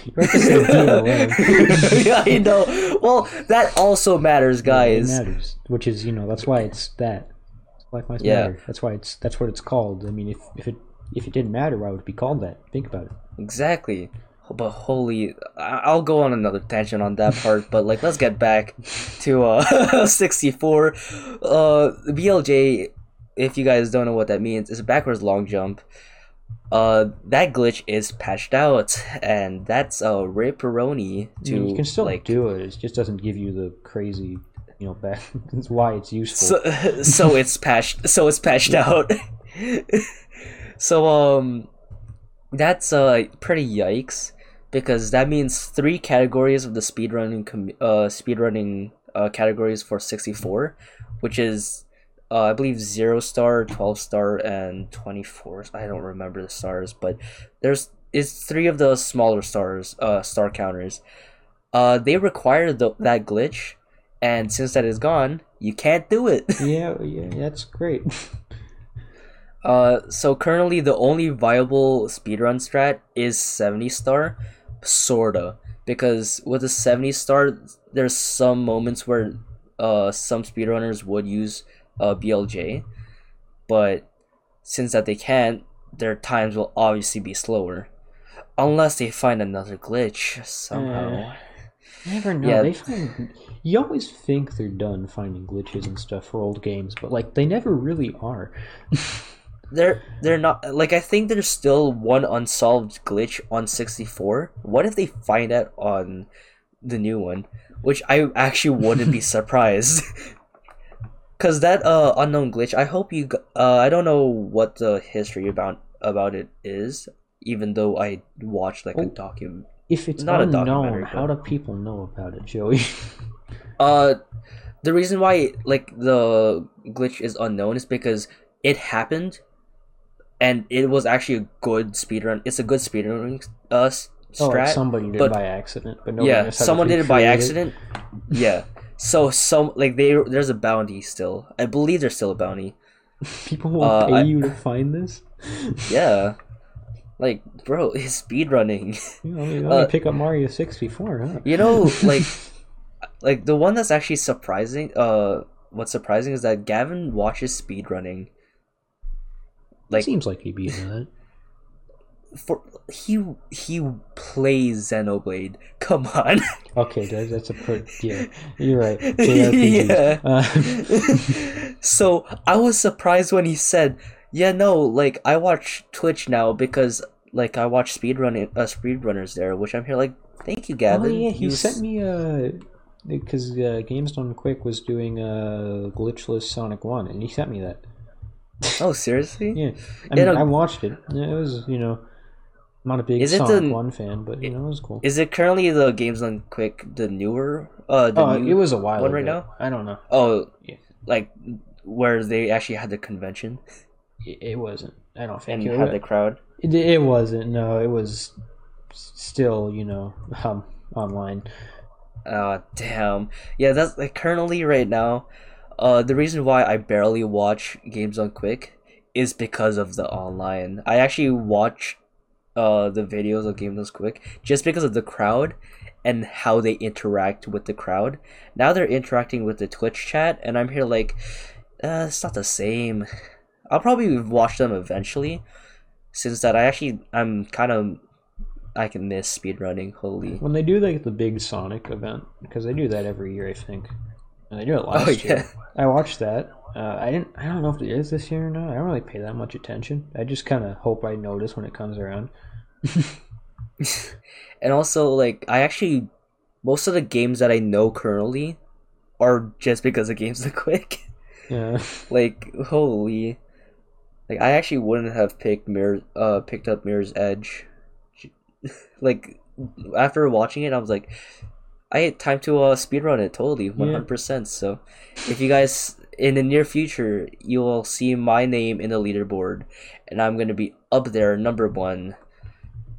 You have to say DLM. yeah i know well that also matters It guys matters, which is you know that's why it's that. Black Lives Yeah. Matter. That's why it's that's what it's called. I mean, if if it if it didn't matter, why would it be called that? Think about it. exactly but holy i'll go on another tangent on that part but like let's get back to uh 64 uh blj if you guys don't know what that means it's a backwards long jump uh, that glitch is patched out, and that's a uh, ripperoni to I mean, you can still like do it. It just doesn't give you the crazy, you know, back. That's why it's useful. so so it's patched so it's patched out. So um, that's uh pretty yikes because that means three categories of the speedrunning com- uh speedrunning uh categories for 64 which is uh, I believe zero star, twelve star, and twenty four. I don't remember the stars, but there's is three of the smaller stars, uh, star counters. Uh, they require the that glitch, and since that is gone, you can't do it. yeah, yeah, that's great. uh, so currently the only viable speedrun strat is seventy star, sorta, because with the seventy star, there's some moments where uh some speedrunners would use uh, BLJ, but since that they can't, their times will obviously be slower, unless they find another glitch somehow. Uh, never know. Yeah. They find you always think they're done finding glitches and stuff for old games, but like they never really are. They're they're not like I think there's still one unsolved glitch on 64. What if they find that on the new one? Which I actually wouldn't be surprised. Cause that uh unknown glitch, I hope you. Uh, I don't know what the history about about it is, even though I watched like a Oh. document. If it's Not unknown, how do people know about it, Joey? Uh, the reason why like the glitch is unknown is because it happened, and it was actually a good speedrun. It's a good speedrunning uh s- oh, like somebody did but- it by accident, but nobody yeah, knows how to someone did it by accident. yeah. So some like they there's a bounty still. I believe there's still a bounty. People will Uh, pay I- you to find this. Yeah. Like, bro, it's speedrunning. You know, you Uh, pick up Mario sixty four, huh? You know, like like the one that's actually surprising uh what's surprising is that Gavin watches speedrunning. Like seems like he'd be into that. for he he plays Xenoblade. Come on. Okay, that, that's a per- yeah. You're right. Yeah. Uh, so I was surprised when he said, "Yeah, no, like I watch Twitch now because like I watch speedrunning uh, speedrunners there," which I'm here like, "Thank you, Gavin. oh yeah, he You sent me a because uh, Games Done Quick was doing a glitchless Sonic One, and he sent me that. Oh, seriously? Yeah, I mean, I watched it. It was you know, I'm not a big Is it Sonic the- One fan, but you know, it was cool. Is it currently the Games Done Quick the newer uh the Oh, new it was a while one ago. right now? I don't know. Oh, Yeah. like where they actually had the convention It, wasn't. I don't and think it, had the crowd. it, it wasn't. No, it was still you know um, online. Oh damn. Yeah, that's like currently right now. Uh, the reason why I barely watch Games Done Quick is because of the online. I actually watch uh the videos of Games Done Quick just because of the crowd and how they interact with the crowd. Now they're interacting with the Twitch chat, and I'm here like, uh, it's not the same. I'll probably watch them eventually, since that I actually I'm kind of I can miss speedrunning. Holy. When they do like the big Sonic event, because they do that every year, I think. And they do it last Oh year. yeah. I watched that. Uh, I didn't. I don't know if it is this year or not. I don't really pay that much attention. I just kind of hope I notice when it comes around. and also like I actually most of the games that I know currently are just because the games are quick. Yeah. like holy, like I actually wouldn't have picked mirror uh picked up Mirror's Edge. like after watching it, I was like, I had time to uh speedrun it totally one hundred percent. So if you guys in the near future you will see my name in the leaderboard, and I'm gonna be up there number one.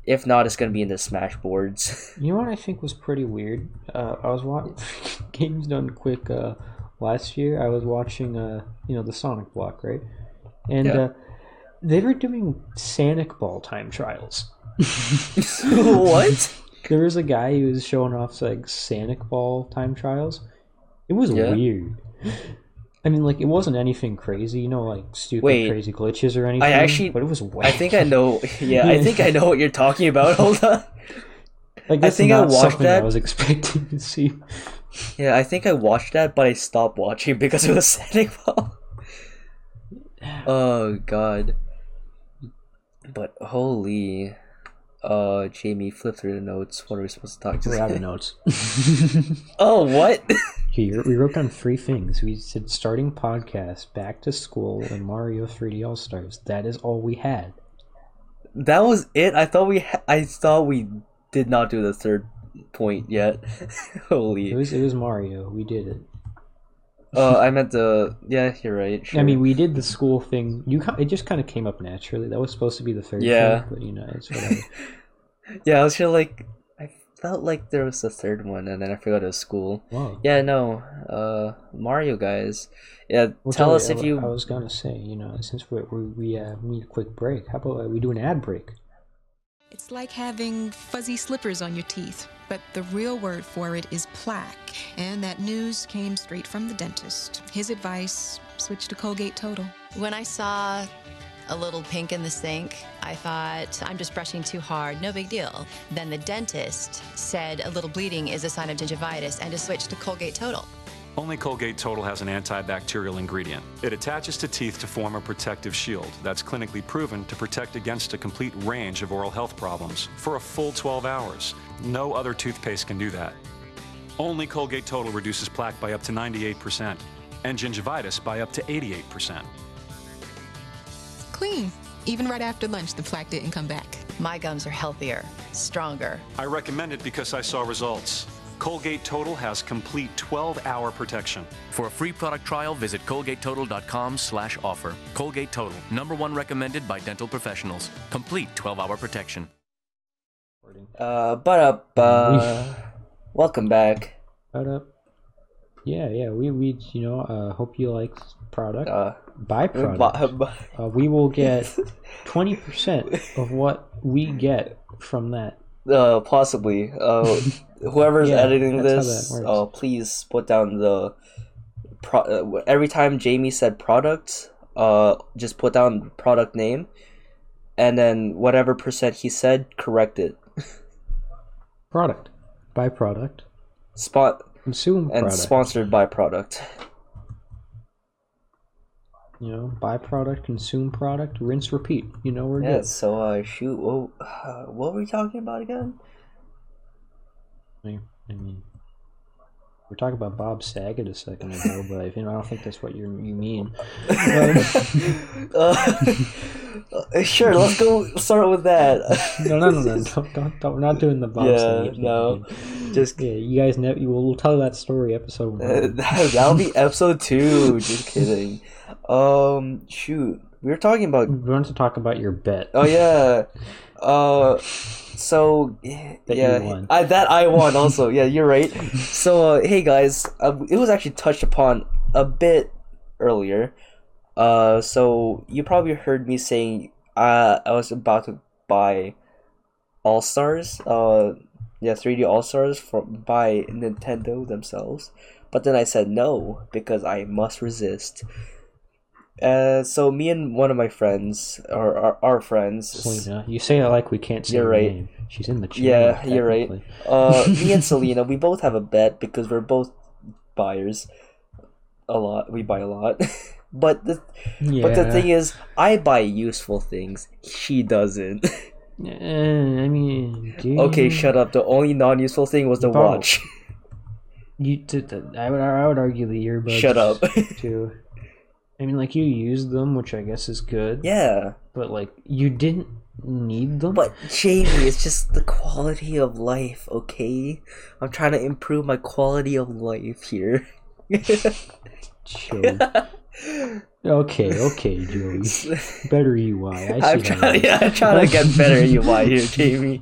If not, it's gonna be in the Smash boards. You know what I think was pretty weird? Uh, I was watching games done quick uh, last year. I was watching, uh, you know, the Sonic block, right? And Yeah. uh, they were doing Sonic Ball time trials. what? There was a guy who was showing off like Sonic Ball time trials. It was Yeah. weird. I mean, like it wasn't anything crazy, you know, like stupid Wait. crazy glitches or anything. I actually- but it was. Wacky. I think I know. Yeah, I think I know what you're talking about. Hold on. Like I think I watched that. I was expecting to see. Yeah, I think I watched that, but I stopped watching because it was Sonic Ball. Oh god. But holy, uh, Jamie, flip through the notes. What are we supposed to talk to? We're out of notes. Oh, what? Here, we wrote down three things. We said starting podcast, back to school, and Mario 3D All Stars. That is all we had. that was it. I thought we. Ha- I thought we did not do the third point yet. It holy. was it was Mario. We did it. Uh, I meant the. Yeah, you're right. Sure. I mean, we did the school thing. You it just kind of came up naturally. That was supposed to be the third. Yeah. thing, but you know, it's whatever. yeah, I was just like, I felt like there was a third one, and then I forgot it was school. Whoa. Yeah, no, uh, Mario guys. Yeah, Well, tell Joey, us I, if you. I was gonna say, you know, since we we, we uh, need a quick break, how about uh, we do an ad break? It's like having fuzzy slippers on your teeth, but the real word for it is plaque. And that news came straight from the dentist. His advice switch to Colgate Total. When I saw a little pink in the sink, I thought, I'm just brushing too hard, no big deal. Then the dentist said a little bleeding is a sign of gingivitis and to switch to Colgate Total. Only Colgate Total has an antibacterial ingredient. It attaches to teeth to form a protective shield that's clinically proven to protect against a complete range of oral health problems for a full 12 hours. No other toothpaste can do that. Only Colgate Total reduces plaque by up to 98% and gingivitis by up to 88%. Clean. Even right after lunch, the plaque didn't come back. My gums are healthier, stronger. I recommend it because I saw results. Colgate Total has complete 12-hour protection. For a free product trial, visit colgatetotal.com slash offer. Colgate Total, number one recommended by dental professionals. Complete 12-hour protection. Uh, but up. Uh, welcome back. But uh, yeah, yeah, we we you know uh, hope you like product. Uh, Buy product. bu- Uh, we will get twenty percent of what we get from that. uh, possibly. Uh, whoever's Yeah, editing this, uh, please put down the. Pro- uh, every time Jamie said product, uh, just put down product name, and then whatever percent he said, correct it. Product. by product. Spot Consume and product. sponsored by product. you know, buy product, consume product, rinse, repeat. You know, we're Yeah. So uh, shoot. What, uh, what were we talking about again? I, mean, we're talking about Bob Saget a second ago, but I, think, I don't think that's what you you mean. uh, uh, sure. Let's go start with that. No, no, no, no! Don't, don't, don't, we're not doing the Bob Yeah, Saget. no. Just Yeah, you guys know. You will we'll tell that story episode one. Uh, that, that'll be episode two. Just kidding. Um, shoot, we were talking about. We wanted to talk about your bet. Oh yeah. Uh, so yeah, That yeah, won. I, that I won also. Yeah, you're right. So uh, hey guys, uh, it was actually touched upon a bit earlier. Uh, so you probably heard me saying uh, I was about to buy All Stars. Uh, yeah, 3D All Stars from by Nintendo themselves. But then I said no because I must resist. Uh, so me and one of my friends, or our, our friends, Selena, you say it like we can't say You're her right. name. She's in the chat. Yeah, you're right. uh, me and Selena, we both have a bet because we're both buyers. A lot, we buy a lot. but the Yeah. but the thing is, I buy useful things. She doesn't. Eh, I mean, dude, okay, shut up. The only non-useful thing was the Bro. watch. You did. The, I would. I would argue the earbuds. Shut up. too. I mean, like you used them, which I guess is good. yeah, But like, you didn't need them. but Jamie, it's just the quality of life. Okay, I'm trying to improve my quality of life here. Chill. okay, okay, Joey. Better UI. I I'm, that trying, yeah, I'm trying to get better UI here, Jamie.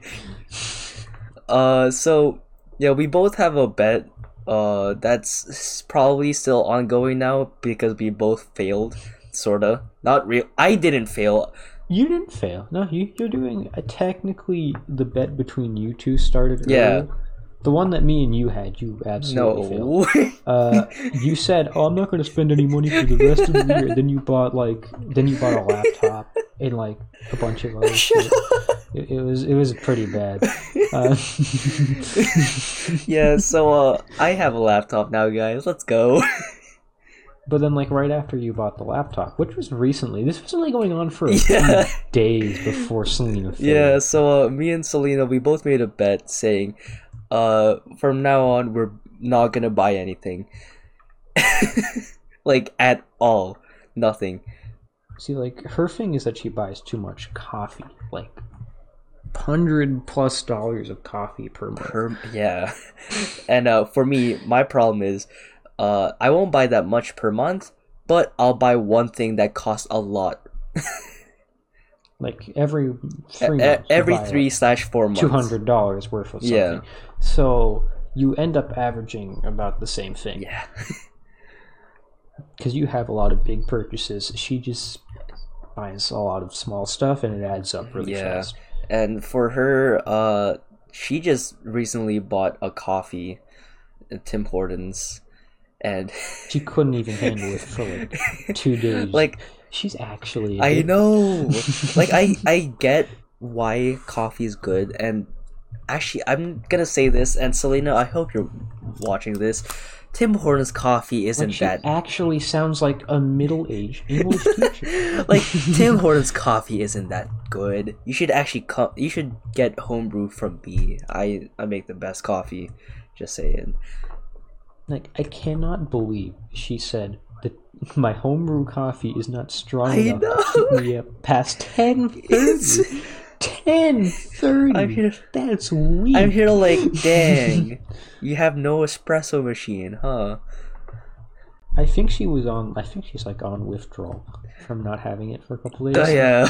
Uh, so yeah, we both have a bet. Uh, that's probably still ongoing now because we both failed, sorta. Not real. I didn't fail. You didn't fail. No, you you're doing uh, technically the bet between you two started. Yeah. The one that me and you had, you absolutely failed. No. Uh, you said, "Oh, I'm not going to spend any money for the rest of the year." Then you bought like, then you bought a laptop and like a bunch of other shit. It, it was it was pretty bad. Uh, yeah. So uh, I have a laptop now, guys. Let's go. But then, like right after you bought the laptop, which was recently, this was only going on for a Yeah. few days before Selena. failed. Yeah, so uh, me and Selena, we both made a bet saying, uh, from now on, we're not gonna buy anything. like, at all. Nothing. See, like her thing is that she buys too much coffee, like hundred plus dollars of coffee per month. Per, yeah. and uh, for me, my problem is, uh, I won't buy that much per month, but I'll buy one thing that costs a lot. Like every three e- months, every three slash four months. two hundred dollars worth of something. Yeah. So you end up averaging about the same thing Yeah. because you have a lot of big purchases. She just buys a lot of small stuff, and it adds up really Yeah. fast. And for her, uh, she just recently bought a coffee at Tim Hortons, and She couldn't even handle it for like two days. like she's actually I know, like I I get why coffee is good, and actually I'm gonna say this, and Selena, I hope you're watching this. Tim Hortons coffee isn't she that actually sounds like a middle-aged English teacher. like Tim Hortons coffee isn't that good. You should actually come. You should get homebrew from me. I I make the best coffee. Just saying. Like I cannot believe she said that my homebrew coffee is not strong I enough to keep me up past ten. Ten thirty. I'm here- That's weak. I'm here to like, dang, you have no espresso machine, huh? I think she was on. I think she's like on withdrawal from not having it for a couple days. Oh yeah,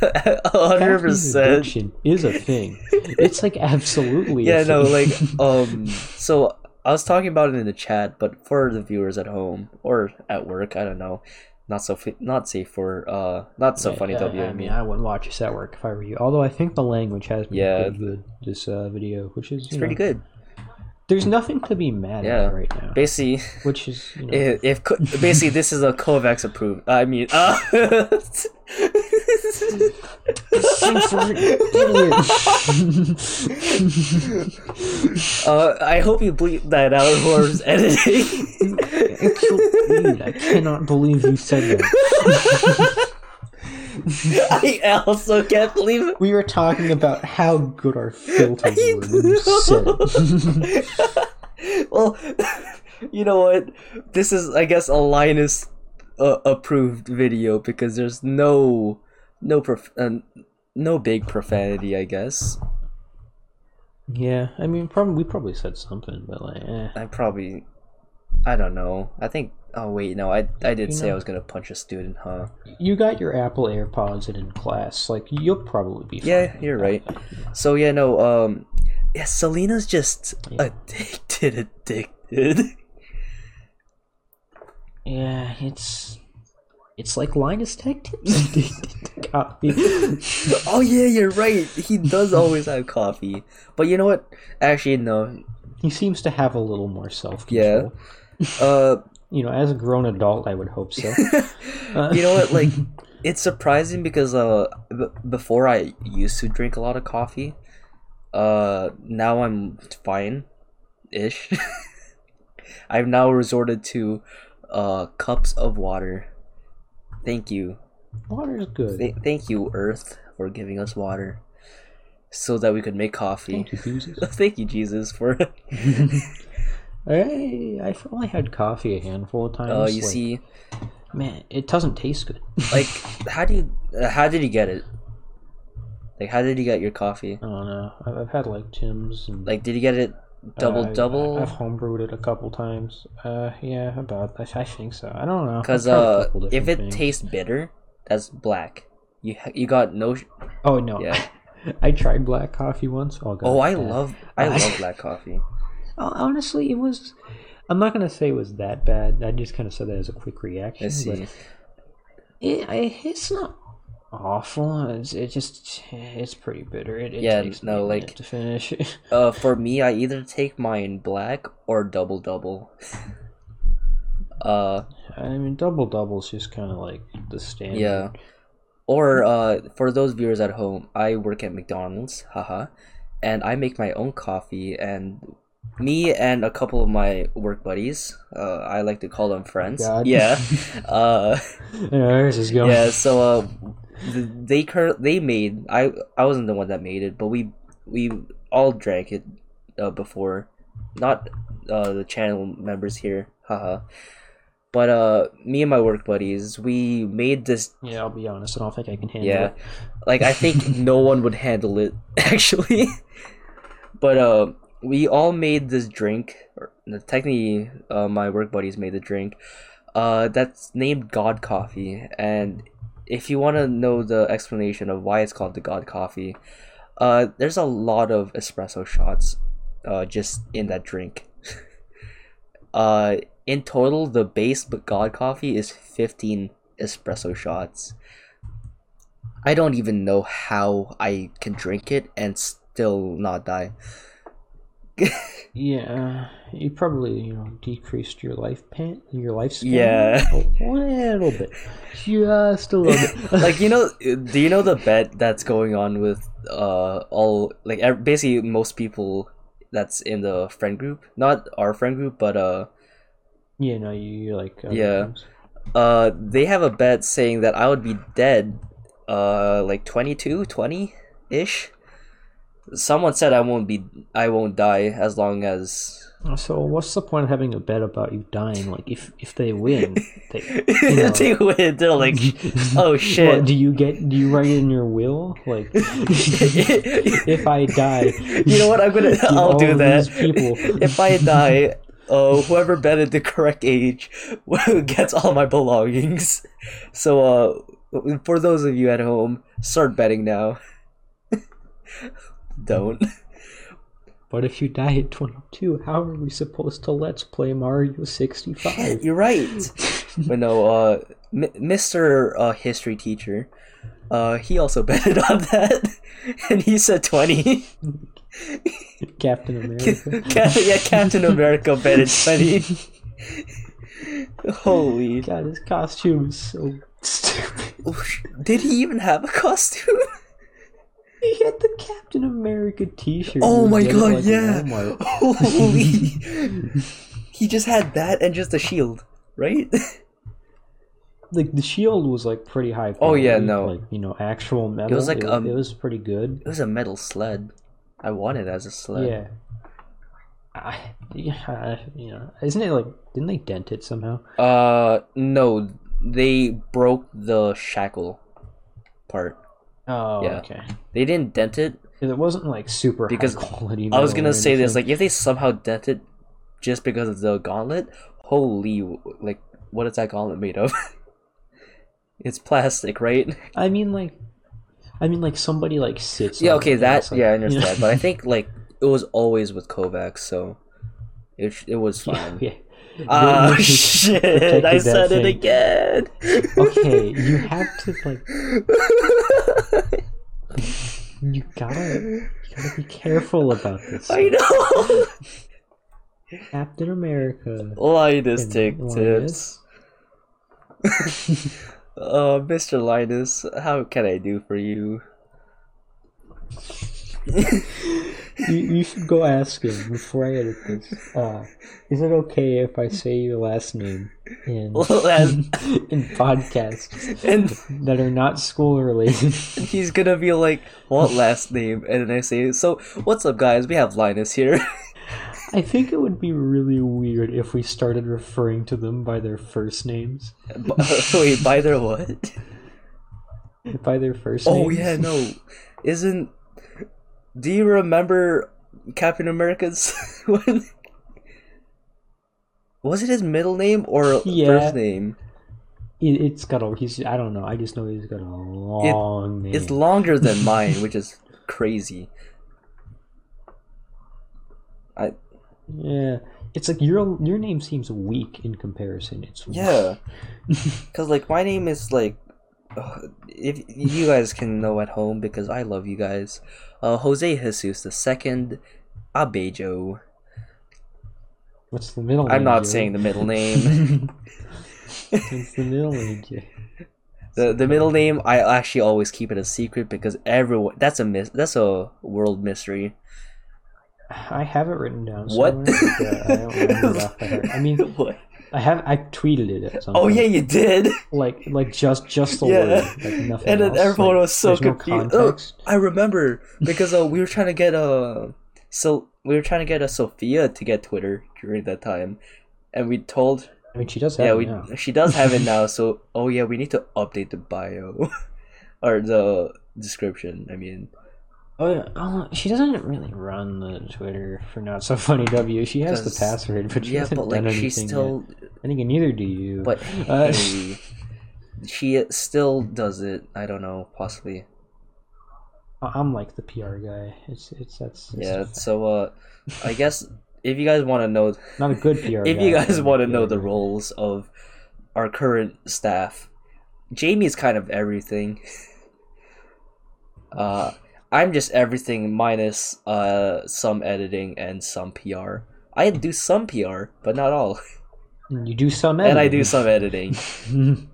hundred percent. is a thing. It's like absolutely. Yeah, no, like, um, so I was talking about it in the chat, but for the viewers at home or at work, I don't know, not so fi- not safe for uh, not so funny. I, W. I mean, I wouldn't watch this at work if I were you. Although I think the language has been Yeah. pretty good this uh, video, which is it's pretty good. There's nothing to be mad Yeah. at right now, Basically, which is you know, if, if basically this is a Kovacs approved. I mean, uh, uh, I hope you bleep that out of whoever's editing. Dude, I cannot believe you said that. I also can't believe it. We were talking about how good our filters were you well, you know what? This is, I guess, a Linus uh, approved video because there's no, no prof- uh, no big profanity. I guess yeah, I mean, probably we probably said something, but like, eh. I probably, I don't know. I think. Oh wait, no, I I did You say I was gonna punch a student, huh? you got your Apple AirPods in, in class. Like, you'll probably be. Yeah, you're that. right. So yeah, no, um, yeah, Selena's just Yeah. addicted, addicted. Yeah, it's it's like Linus Tech Tips coffee. oh yeah, you're right. He does always have coffee, but you know what? Actually, no. he seems to have a little more self control. Yeah. Uh, You know, as a grown adult, I would hope so. Uh, you know what? Like, it's surprising because uh, b- before I used to drink a lot of coffee. Uh, now I'm fine, ish. I've now resorted to uh cups of water. Thank you, water's good. Th- thank you, Earth, for giving us water, so that we could make coffee. Thank you, Jesus. Thank you, Jesus, for. Hey, I've only had coffee a handful of times. Oh, you like, see, man, it doesn't taste good. like, how do you? Uh, how did you get it? Like, how did you get your coffee? I don't know. I've, I've had like Tim's and Like, did you get it double uh, double? I've homebrewed it a couple times. Uh, yeah, about. I, I think so. I don't know. Because uh, if it things. tastes bitter, that's black. You you got no. Sh- oh no, Yeah. I tried black coffee once. Oh, God, oh, I love I love black coffee. Oh, honestly, it was. I'm not gonna say it was that bad. I just kind of said that as a quick reaction. I see. It, it's not awful. It's it just it's pretty bitter. It, it Yeah, takes no, like- to finish. Uh, for me, I either take mine black or double double. uh, I mean, double double's just kind of like the standard. yeah. Or uh, for those viewers at home, I work at McDonald's, haha, and I make my own coffee, and me and a couple of my work buddies, uh, I like to call them friends. God. Yeah. uh, is this going? yeah. So uh, they cur- they made I I wasn't the one that made it, but we we all drank it uh, before, not uh, the channel members here, haha. But uh, me and my work buddies, we made this Yeah, I'll be honest. I don't think I can handle yeah it. like i think no one would handle it actually but uh we all made this drink or technically uh, my work buddies made the drink uh that's named god coffee and if you want to know the explanation of why it's called the god coffee uh there's a lot of espresso shots uh just in that drink uh in total the base but god coffee is 15 espresso shots I don't even know how I can drink it and still not die. Yeah, you probably you know decreased your life pan your lifespan. Yeah. a little bit, just a little bit. like you know, do you know the bet that's going on with uh all like basically most people that's in the friend group, not our friend group, but uh yeah, no, you like Yeah. uh they have a bet saying that I would be dead uh like 22, 20 ish. Someone said I won't be I won't die as long as So what's the point of having a bet about you dying? Like if if they win, they, you know, they win. They're like, oh shit. What, do you get? Do you write it in your will? Like, if I die, you know what? I'm gonna. I'll do that. If I die, uh, whoever betted the correct age gets all my belongings. So, uh, for those of you at home, start betting now. Don't. But if you die at 22, how are we supposed to let's play Mario 65? You're right. but no, uh, M- Mr. Uh, history teacher, uh, he also betted on that, and he said twenty. Captain America. Cap- yeah, Captain America betted twenty. Holy! God, his costume is so stupid. Did he even have a costume? He had the Captain America T-shirt. Oh my god, like, yeah! Holy! he just had that and just a shield, right? Like the shield was like pretty high. Quality, Oh, yeah, no. like you know actual metal. It was like, it, um, it was pretty good. It was a metal sled. I want it as a sled. Yeah. I, yeah, you know, isn't it like? Didn't they dent it somehow? Uh, no, they broke the shackle part. Oh, Yeah. okay. They didn't dent it it wasn't like super Because quality. I was gonna say this, like if they somehow dent it just because of the gauntlet, holy, like what is that gauntlet made of? it's plastic, right? I mean, like, I mean, like somebody like sits. Yeah, okay, that like, yeah, I you know- understand, but I think like it was always with Kovacs, so it it was yeah, fine. yeah. Ah They- they shit! I said it again. Okay, you have to like, you gotta, you gotta be careful about this. I know. Captain America. Linus take Linus. tips. Uh, Mr. Linus, how can I do for you? You, you should go ask him before I edit this. Uh, is it okay if I say your last name in in podcasts And that are not school related? he's gonna be like, "What last name?" And then I say, "So, what's up, guys? We have Linus here." I think it would be really weird if we started referring to them by their first names. B- Wait, by their what? By their first Oh names. yeah, no, isn't? Do you remember Captain America's when? Was it his middle name or Yeah. first name? It, it's got a. He's. I don't know. I just know he's got a long name. It's longer than mine, which is crazy. I yeah. It's like your your name seems weak in comparison. It's yeah, because like my name is like, if you guys can know at home because I love you guys. Uh, Jose Jesus the second, Abejo. What's the middle? Name? I'm not saying the middle name. What's the middle name? The the middle name I actually always keep it a secret because everyone that's a mis- that's a world mystery. I have it written down. What? somewhere, uh, I don't remember it off by heart. I mean, What? I have I tweeted it at some Oh point. yeah, you did. like like just just the Yeah. word, like nothing and then else. everyone like, was so there's no confused. Oh. I remember because uh, we were trying to get a so we were trying to get a Sophia to get Twitter during that time, and we told I mean, she does have yeah it we now. she does have it now. So oh yeah, we need to update the bio or the description. I mean Oh yeah, oh, she doesn't really run the Twitter for not so funny W. She has the password, but she yeah, hasn't but like done she's anything still Yet. I think neither do you. but Uh, hey, she still does it. I don't know, possibly. I'm like the PR guy. It's it's that's it's Yeah. So uh, I guess if you guys want to know not a good PR. if guy, you guys want to know the roles of our current staff, Jamie's kind of everything. Uh, I'm just everything minus uh some editing and some PR. I do some PR, but not all, you do some, and I do some editing.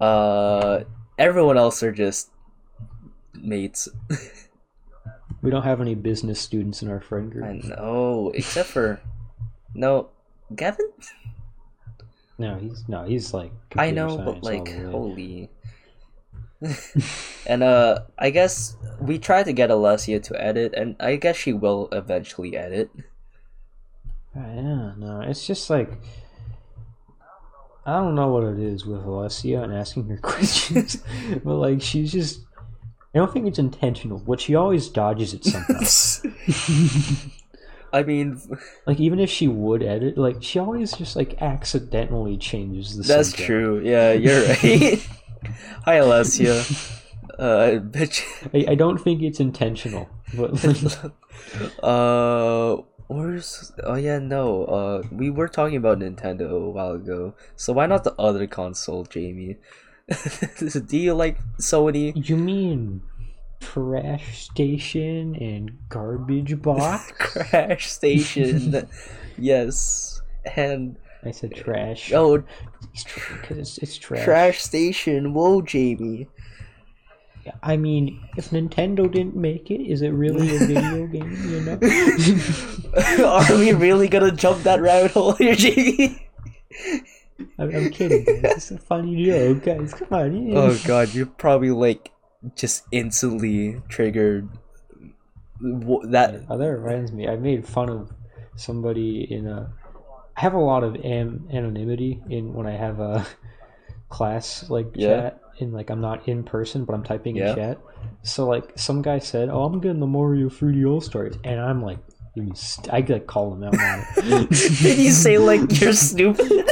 Uh, everyone else are just mates. we don't have any business students in our friend group. I know, except for no, Gavin. No, he's no, he's like. I know, but like, holy. And uh, I guess we tried to get Alessia to edit, and I guess she will eventually edit. Uh, Yeah, no, it's just like I don't know what it is with Alessia and asking her questions, but like she's just. I don't think it's intentional, but she always dodges it somehow. I mean, like even if she would edit, like she always just like accidentally changes the. Scene. That's subject. true. Yeah, you're right. Hi, Alessia. Uh, bitch. I, I don't think it's intentional, but uh, where's? Oh yeah, no. Uh, we were talking about Nintendo a while ago. So why not the other console, Jamie? Do you like Sony? you mean trash station and garbage box? Crash Station. yes. And I said trash. oh, it's because it's, it's trash. Crash Station. Whoa, Jamie. I mean, if Nintendo didn't make it, is it really a video game? You know? Are we really gonna jump that rabbit hole here, Jamie? I'm, I'm kidding. Guys. It's a funny joke, guys. Come on. yeah. Oh god, you're probably like just instantly triggered. That Oh, that reminds me. I made fun of somebody in a. I have a lot of am- anonymity in when I have a class like Yeah. chat and like I'm not in person, but I'm typing Yeah. in chat. So like some guy said, "Oh, I'm getting the Mario 3D All Stars," and I'm like, "You st-" I like call him out. now. did you say like you're stupid?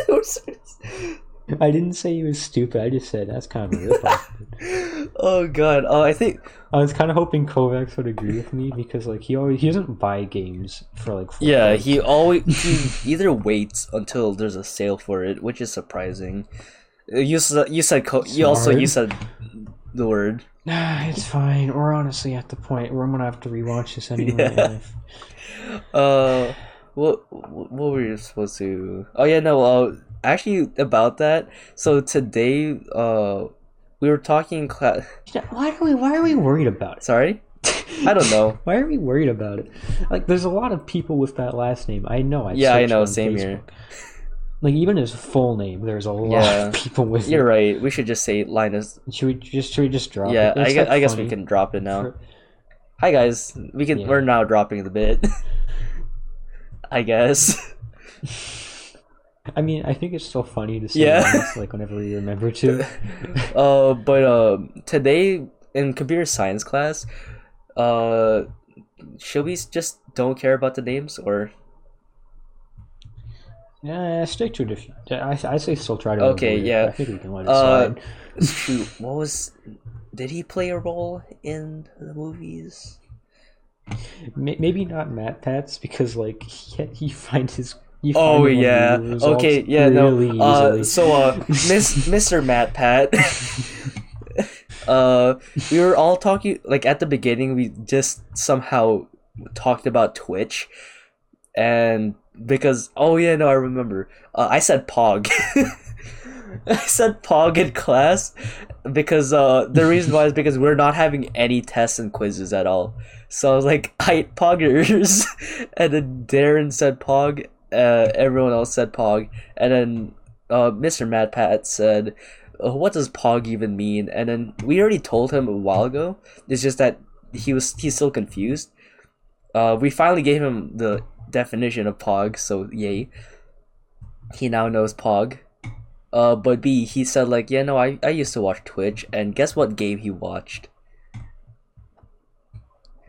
I didn't say he was stupid. I just said that's kind of a ripoff. oh god. Oh, I think I was kind of hoping Kovacs would agree with me because like he always he doesn't buy games for like yeah. price. He always he either waits until there's a sale for it, which is surprising. Uh, You said you said co- you also you said the word. Nah, it's fine. We're honestly at the point where I'm gonna have to rewatch this anyway. Yeah. Uh, what what were you supposed to? Oh yeah, no. Uh, actually, about that. So today, uh, we were talking in class. Why are we Why are we worried about it? Sorry, I don't know. Why are we worried about it? Like, there's a lot of people with that last name. I know. I've Yeah, I know, same here. Like, even his full name, there's a lot Yeah. of people with You're it. right. We should just say Linus. Should we just Should we just drop Yeah, it? I guess, I guess we can drop it now. for- Hi guys, we can. Yeah. We're now dropping the bit. I guess. I mean, I think it's still funny to say Yeah. Like whenever we remember to. Uh, but um, today in computer science class, uh, should we just don't care about the names or? Yeah, stick to it. I, I say still try to. Okay, yeah. I think we can let it Uh, shoot, what was? Did he play a role in the movies? Maybe not Matt Pats because like he, he finds his. You Oh yeah. Okay. Yeah. really No. Uh, so uh, Miss Mr. Matt Pat. uh, we were all talking like at the beginning. We just somehow talked about Twitch, and because oh yeah no I remember. Uh, I said Pog. I said Pog in class because uh the reason why is because we're not having any tests and quizzes at all. So I was like, I Poggers and then Darren said Pog, uh everyone else said Pog, and then uh Mr. Matt Pat said uh, what does Pog even mean? And then we already told him a while ago. It's just that he was he's still confused. Uh we finally gave him the definition of Pog, so yay. He now knows Pog. Uh, but B, he said like, yeah, no, I, I used to watch Twitch, and guess what game he watched?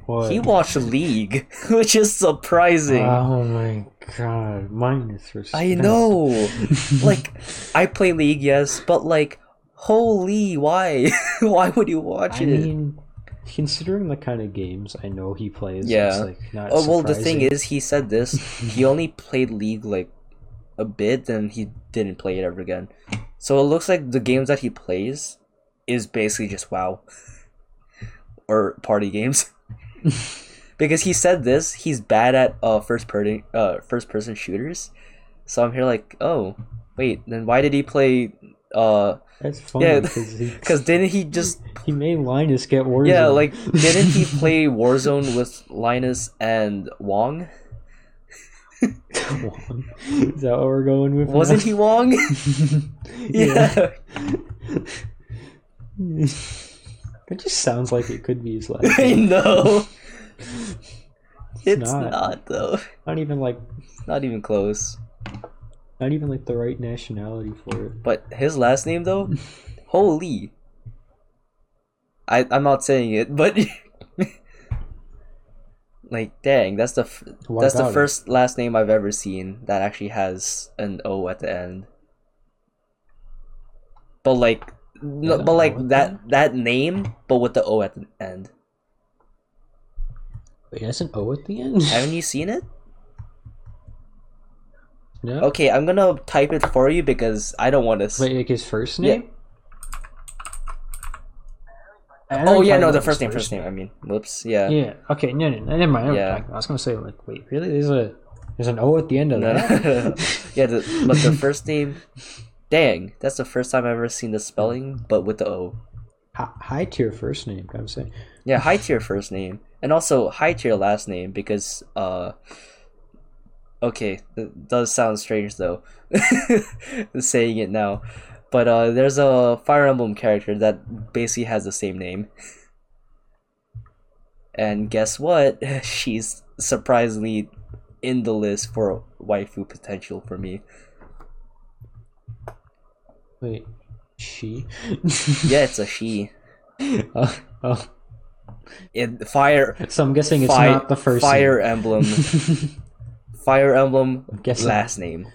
What? He watched League, which is surprising. Oh my god, minus respect. I know. like, I play League, yes, but like, holy, why? why would you watch it? I it? mean, considering the kind of games I know he plays, Yeah. it's like not Oh well, the thing is, he said this. he only played League like a bit, then he didn't play it ever again. So it looks like the games that he plays is basically just WoW or party games. because he said this, he's bad at uh first person uh first person shooters. So I'm here like, oh wait, then why did he play? Uh, That's funny yeah, because didn't he just he made Linus get Warzone. yeah like didn't he play Warzone with Linus and Wong? Wong. Is that what we're going with? Wasn't now? he Wong? yeah. It just sounds like it could be his last I name. know. It's not. not. though. Not even like Not even close. not even like the right nationality for it. But his last name though, holy. I I'm not saying it, but like dang, that's the f- oh, What that's the about it? first last name I've ever seen that actually has an O at the end. But like, no, but like at the that that name, but with the O at the end. Wait, has an O at the end? Haven't you seen it? no. Okay, I'm gonna type it for you because I don't want to. Wait, like his first name? I oh, know Oh yeah, no, the first name, first name. I mean, whoops, yeah. Yeah. Okay. No, no, no never mind. never Yeah. mind. I was gonna say like, wait, really? There's a there's an O at the end of No, that. yeah, the, but the first name, dang, that's the first time I've ever seen the spelling, but with the O. High tier first name. Gotta say. Yeah, high tier first name, and also high tier last name because uh. Okay, it does sound strange though, saying it now, but uh, there's a Fire Emblem character that basically has the same name. And guess what? She's surprisingly in the list for waifu potential for me. Wait, she? Yeah, it's a she. oh, oh. In Fire So I'm guessing it's Fi- not the first Fire name. Emblem. Fire Emblem guessing- last name.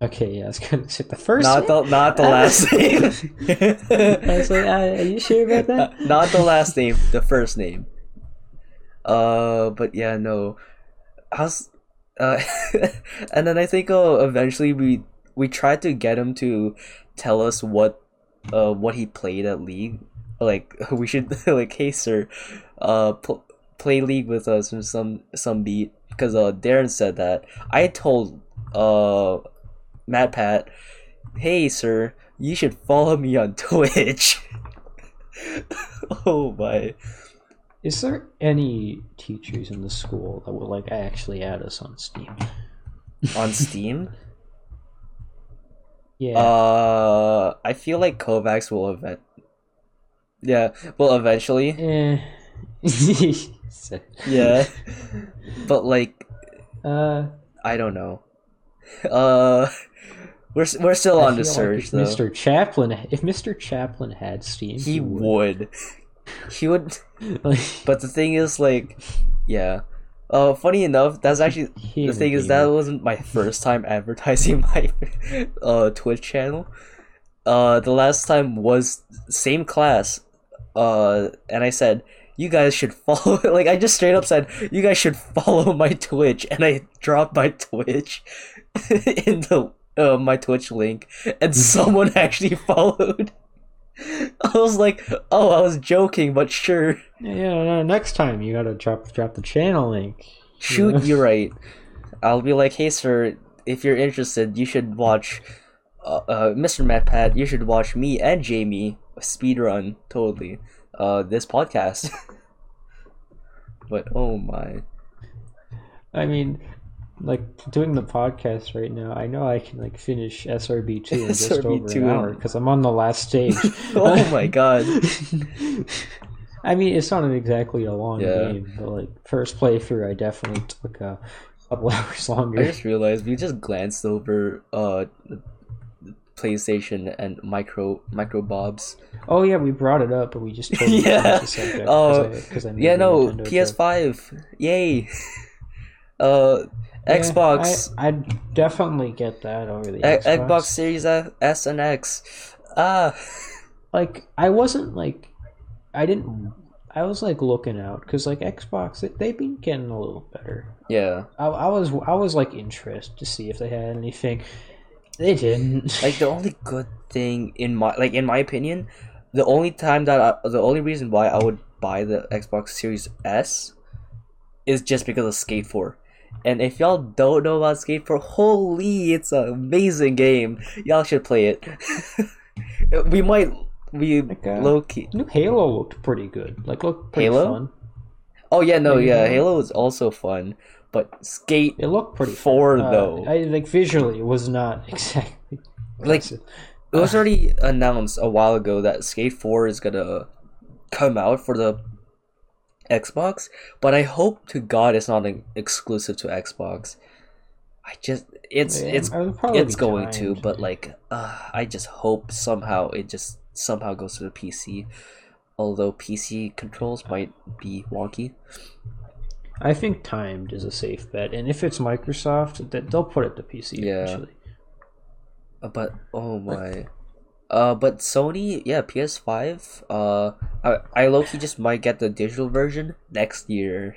Okay, yeah, I was gonna say the first. Not the not the last name. I was like, uh, are you sure about that? not the last name, the first name. Uh, but yeah, no. How's uh, and then I think uh, eventually we we tried to get him to tell us what uh what he played at League. Like we should like, hey sir, uh, pl- play League with us in some some beat because uh Darren said that. I told uh Matt Pat, hey sir, you should follow me on Twitch. oh my. Is there any teachers in the school that would like actually add us on Steam? On Steam? Yeah. Uh, I feel like Kovacs will event. Yeah, well, eventually. eh. Yeah, but like, uh, I don't know. Uh, we're we're still I on the feel like. Mr. Chaplin, if Mr. Chaplin had Steam, He would. He would. Like, But the thing is, like, yeah. Uh, funny enough, that's actually He the thing is that wasn't my first time advertising my uh Twitch channel. Uh, the last time was same class. Uh, and I said you guys should follow. Like I just straight up said you guys should follow my Twitch, and I dropped my Twitch in the uh, my Twitch link, and someone actually followed. I was like, oh, I was joking, but sure. yeah, no, next time you gotta drop drop the channel link. Shoot, Yeah. you're right. I'll be like, hey, sir, if you're interested, you should watch uh, uh, Mr. Matt Pat, you should watch me and Jamie speedrun totally uh this podcast. but oh my. I mean, like doing the podcast right now. I know I can like finish SRB two in just over SRB2 an hour because I'm on the last stage. oh my god. I mean, it's not exactly a long Yeah. game, but like first playthrough, I definitely took a couple hours longer. I just realized we just glanced over uh PlayStation and micro micro bobs. Oh yeah, we brought it up, but we just totally yeah. changed the subject 'cause Oh, I yeah. No, Nintendo. PS5. Yay. uh, Yeah, Xbox. I, I'd definitely get that over the Xbox. Xbox Series S S and X. Ah. Like I wasn't like, I didn't. I was like looking out because like Xbox, they, they've been getting a little better. Yeah. I, I was I was like interested to see if they had anything. They didn't. Like the only good thing in my like in my opinion, the only time that I, the only reason why I would buy the Xbox Series S is just because of Skate 4. And if y'all don't know about Skate 4, holy, it's an amazing game. Y'all should play it. we might we Like, uh, low key. New Halo looked pretty good. Like looked pretty Halo? fun. Oh yeah, no, Maybe yeah, Halo? Is also fun, but Skate It looked pretty Four. Uh, though. I like visually it was not exactly like. It was already announced a while ago that Skate 4 is gonna come out for the Xbox, but I hope to God it's not an exclusive to Xbox. I just it's Yeah, it's it's be going to, timed. but like uh, I just hope somehow it just somehow goes to the PC. Although PC controls might be wonky. I think timed is a safe bet, and if it's Microsoft, that they'll put it to PC Yeah. eventually. Uh, But oh my, uh, but Sony, yeah, PS5. Uh, I I low key just might get the digital version next year.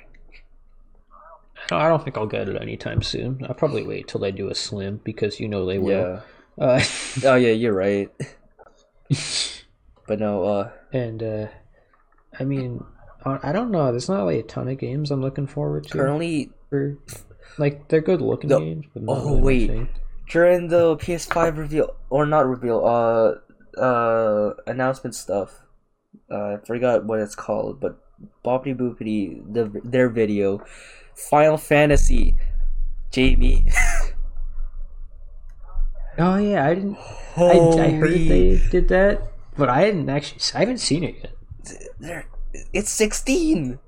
I don't think I'll get it anytime soon. I'll probably wait till they do a slim because you know they will. Yeah. Uh, Oh yeah, you're right. but no, uh, and uh, I mean, I don't know. There's not like a ton of games I'm looking forward to. currently for- like they're good looking The- games. But oh, really wait. During the PS5 reveal or not reveal, uh, uh, announcement stuff. Uh, I forgot what it's called, but Boppity Boopity, the their video, Final Fantasy, Jamie. Oh yeah, I didn't. I, I heard they did that, but I hadn't actually. I haven't seen it yet. They're, it's 16.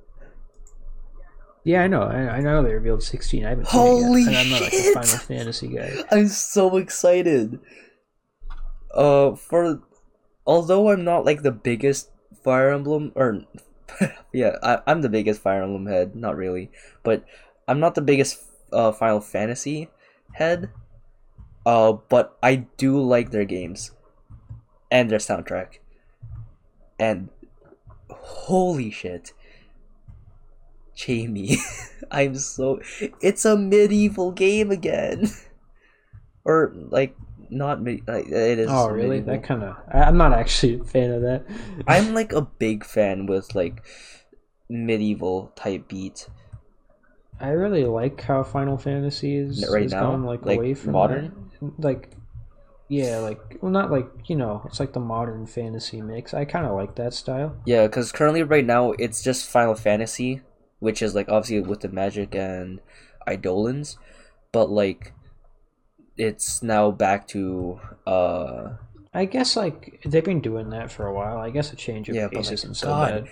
Yeah, I know. I, I know they revealed 16. I haven't Holy seen it yet. and I'm not like a! Final Fantasy guy. I'm so excited. Uh, for although I'm not like the biggest Fire Emblem or yeah, I, I'm the biggest Fire Emblem head. Not really, but I'm not the biggest uh Final Fantasy head. Uh, but I do like their games and their soundtrack. And holy shit. Jamie, I'm so it's a medieval game again. or like not mid like it is Oh, really? medieval. That kind of. I'm not actually a fan of that. I'm like a big fan with like medieval type beat. I really like how Final Fantasy is Right is now? gone like, Like, away from modern? that. Like, yeah, like well, not like you know, it's like the modern fantasy mix. I kind of like that style. Yeah, because currently right now it's just Final Fantasy, which is like obviously with the magic and Eidolons, but like it's now back to uh I guess like they've been doing that for a while. I guess a change of Yeah, pace like, isn't so bad.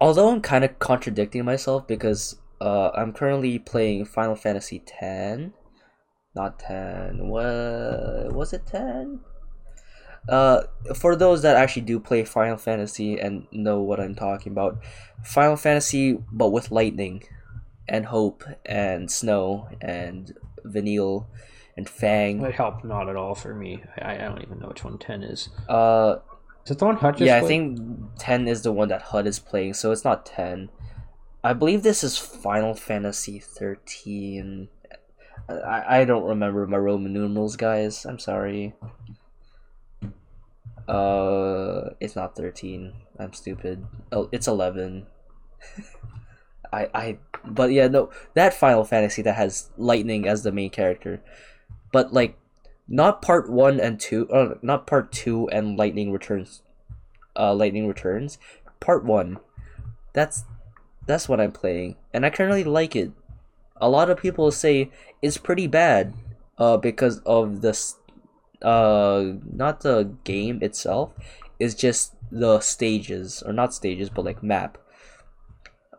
although I'm kind of contradicting myself because uh I'm currently playing Final Fantasy 10 not 10 what was it 10 uh for those that actually do play Final Fantasy and know what I'm talking about Final Fantasy but with lightning and hope and snow and Vanille and Fang It helped not at all for me. I, I don't even know which one ten is. uh Is it the one just yeah, I think 10 is the one that HUD is playing, so it's not 10. I believe this is Final Fantasy 13. I, I don't remember my Roman numerals, guys. I'm sorry. Uh, it's not 13. I'm stupid. Oh, it's 11. I I but yeah, no, that Final Fantasy that has Lightning as the main character. But like not part one and two, uh, not part two and Lightning Returns, uh, Lightning Returns, part one. That's that's what I'm playing, and I currently like it. A lot of people say it's pretty bad, uh, because of this, uh, not the game itself, it's just the stages or not stages, but like map.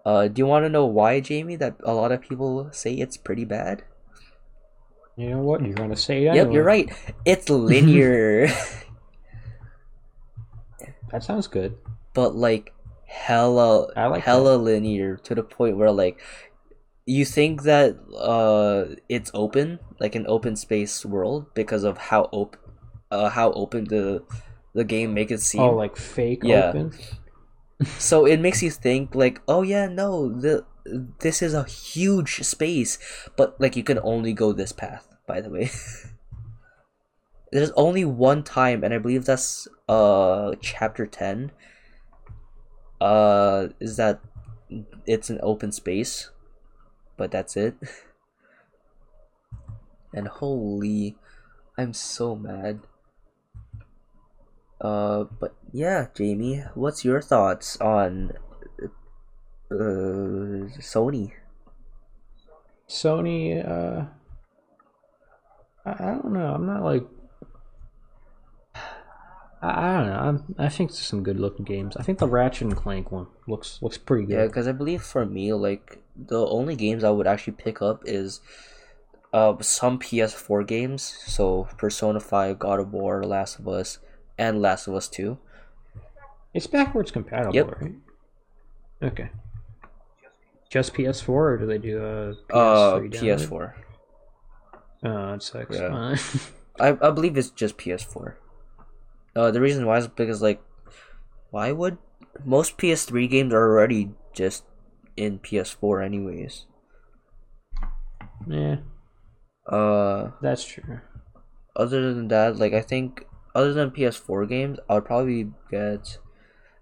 Uh, do you want to know why, Jamie? That a lot of people say it's pretty bad. You know what? You're gonna say it Yep, you're right. It's linear, That sounds good. but like hella, I like hella linear to the point where like you think that uh it's open, like an open space world, because of how open, uh, how open the the game make it seem. Oh, like fake Yeah. open. So it makes you think like, oh yeah, no, the this is a huge space, but like you can only go this path. By the way, there's only one time, and I believe that's uh chapter ten. Uh, is that it's an open space, but that's it. And holy, I'm so mad. Uh, but yeah, Jamie, what's your thoughts on uh Sony? Sony, uh, I, I don't know. I'm not like, I, I don't know. I'm, I think some good looking games. I think the Ratchet and Clank one looks looks pretty good. Yeah, because I believe for me, like the only games I would actually pick up is uh some PS4 games, so Persona Five, God of War, Last of Us, and Last of Us Two. It's backwards compatible, Yep. right? Okay. Just PS4, or do they do a PS3 Uh, download? PS4. Oh, that sucks. Yeah. Uh, I I believe it's just PS4. Uh, the reason why is because like, why would most PS3 games are already just in PS4 anyways? yeah, Uh, that's true. other than that, like I think other than PS4 games, I would probably get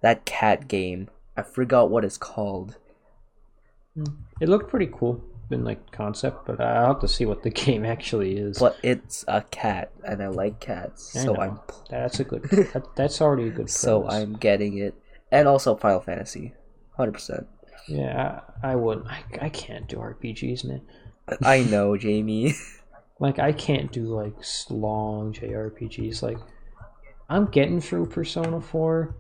that cat game. I forgot what it's called. It looked pretty cool in like concept, but I'll have to see what the game actually is. But it's a cat, and I like cats, I so know. I'm That's a good. That, that's already a good. so. I'm getting it, and also Final Fantasy, hundred percent. Yeah, I, I wouldn't. I, I can't do RPGs, man. I know, Jamie. Like I can't do like long JRPGs. Like I'm getting through Persona Four,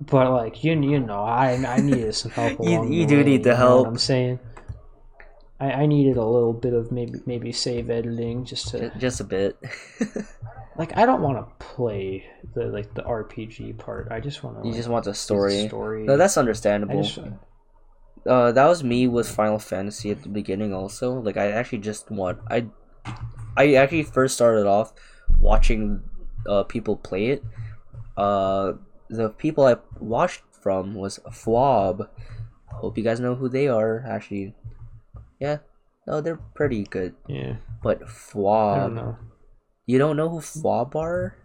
but like you you know I I needed some help. You- you do way, need the help. what I'm saying. I, I needed a little bit of maybe maybe save editing just to Just a bit. like I don't want to play the like the RPG part. I just want to. you just want the story. story. No, that's I understandable. just uh that was me with Final Fantasy at the beginning also. Like I actually just want I I actually first started off watching uh people play it. Uh the people I watched from was Fwob. Hope you guys know who they are. Actually, yeah, no, they're pretty good. yeah. But I don't know. you don't know who Fwob are?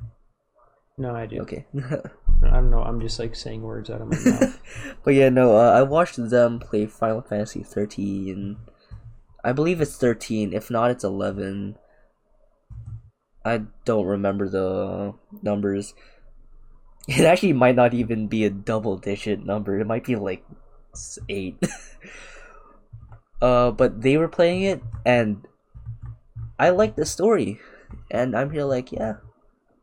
No idea. Okay. I don't know. I'm just like saying words out of my mouth. but yeah, no, uh, I watched them play Final Fantasy 13. I believe it's 13. If not, it's 11. I don't remember the numbers. It actually might not even be a double digit number. It might be like 8. Uh, but they were playing it, and I like the story. And I'm here like, yeah.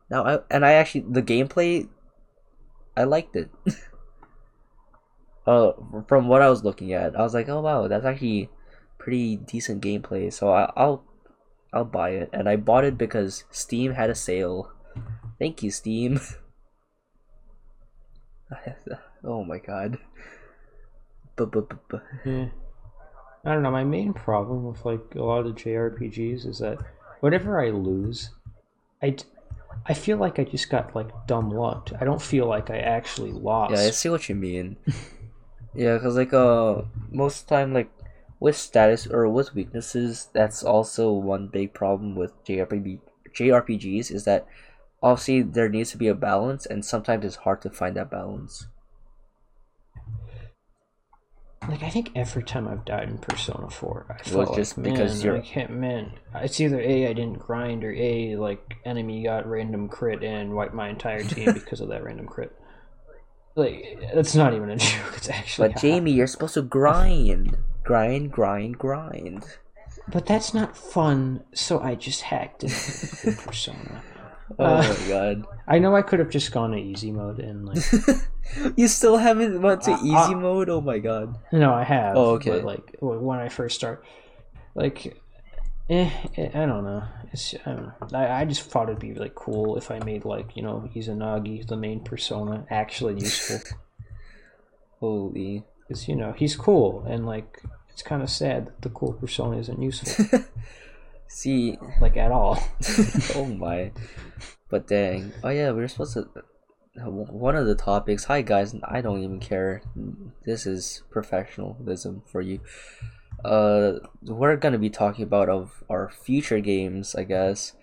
Now I and I actually the gameplay I liked it. uh, from what I was looking at, I was like, oh wow, that's actually pretty decent gameplay. So I, I'll I'll buy it, and I bought it because Steam had a sale. Thank you, Steam. oh my god. But but but. but. Yeah. I don't know. My main problem with like a lot of the JRPGs is that whenever I lose, I, I feel like I just got like dumb luck. I don't feel like I actually lost. Yeah, I see what you mean. yeah, because like uh, most time like with status or with weaknesses, that's also one big problem with JRPG JRPGs is that obviously there needs to be a balance, and sometimes it's hard to find that balance. Like I think every time I've died in Persona Four, I Well, felt just like, because man, you're- I can't, man. It's either a I didn't grind or a like enemy got random crit and wiped my entire team because of that random crit. Like that's not even a joke. It's actually. But Jamie, you're supposed to grind, grind, grind, grind. But that's not fun. So I just hacked it in Persona. Oh Uh, my god. I know I could have just gone to easy mode and like. You still haven't went to easy uh, mode? Oh my god. No, I have. Oh, okay. But like when I first start, like, eh, eh, I don't know. It's I don't know. I, I just thought it'd be really cool if I made like you know Izanagi the main persona actually useful Holy. because you know he's cool and like it's kind of sad that the cool persona isn't useful See, like at all. oh my. But dang. Oh yeah, we are supposed to. One of the topics. Hi guys, I don't even care. This is professionalism for you. Uh, we're gonna be talking about of our future games, I guess.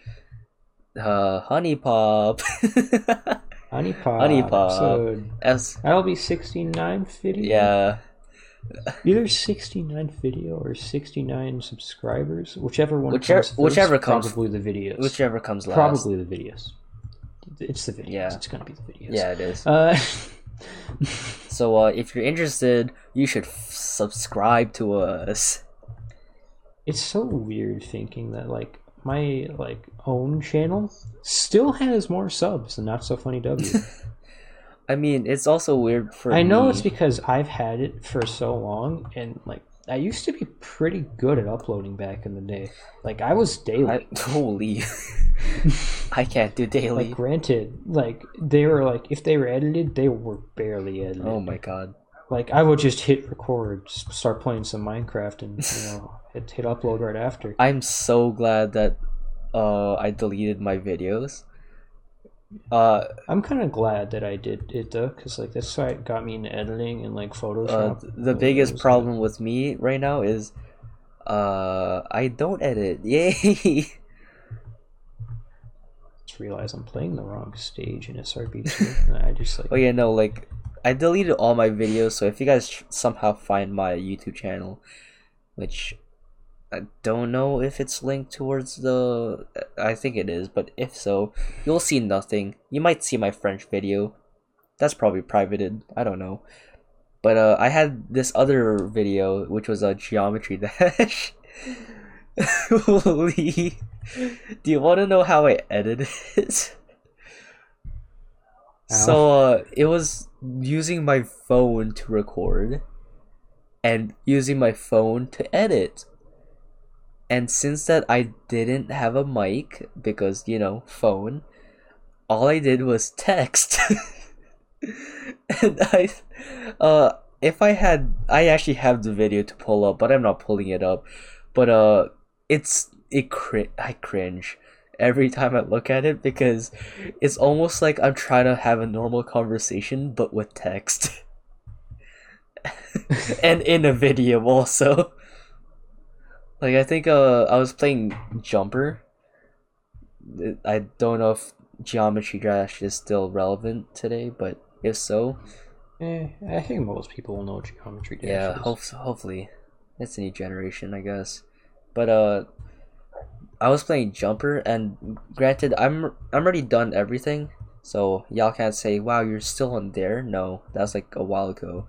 Uh, Honey Pop. Honey Pop. Honey Pop. episode- That'll be sixty nine video. yeah, Either sixty nine video or sixty nine subscribers, whichever one. Whichever- comes first, whichever comes- Probably the videos. whichever comes last. Probably the videos. It's the videos. Yeah. It's gonna be the videos. Yeah, it is. Uh, So uh, if you're interested, you should f- subscribe to us. it's so weird thinking that like my like own channel still has more subs than Not So Funny W. I mean, it's also weird for I know me. it's because I've had it for so long, and like I used to be pretty good at uploading back in the day. Like I was daily. I, holy, I can't do daily. Like granted, like they were like if they were edited, they were barely edited. oh my god. Like I would just hit record, start playing some Minecraft, and you know hit hit upload right after. I'm so glad that uh I deleted my videos. Uh, I'm kind of glad that I did it though, because like that's why it got me into editing and like uh the biggest problem with me right now is uh I don't edit. Yay. just realize I'm playing the wrong stage in SRB2. I just like Oh yeah, no, like I deleted all my videos, so if you guys somehow find my YouTube channel, which I don't know if it's linked towards the I think it is, but if so, you'll see nothing. You might see my French video. That's probably privated. I don't know. But uh I had this other video which was a geometry dash. Holy. Do you want to know how I edited it? So uh, it was using my phone to record and using my phone to edit. And since that I didn't have a mic because, you know, phone, all I did was text. and I uh if I had I actually have the video to pull up, but I'm not pulling it up. But uh it's it cri- I cringe every time I look at it because it's almost like I'm trying to have a normal conversation but with text. and in a video also. Like I think uh I was playing Jumper. I don't know if Geometry Dash is still relevant today, but if so, Eh, I think most people will know Geometry Dash yeah, hope hopefully it's a new generation, I guess. But uh, I was playing Jumper, and granted, I'm I'm already done everything, so y'all can't say, "Wow, you're still on there." No, that was like a while ago,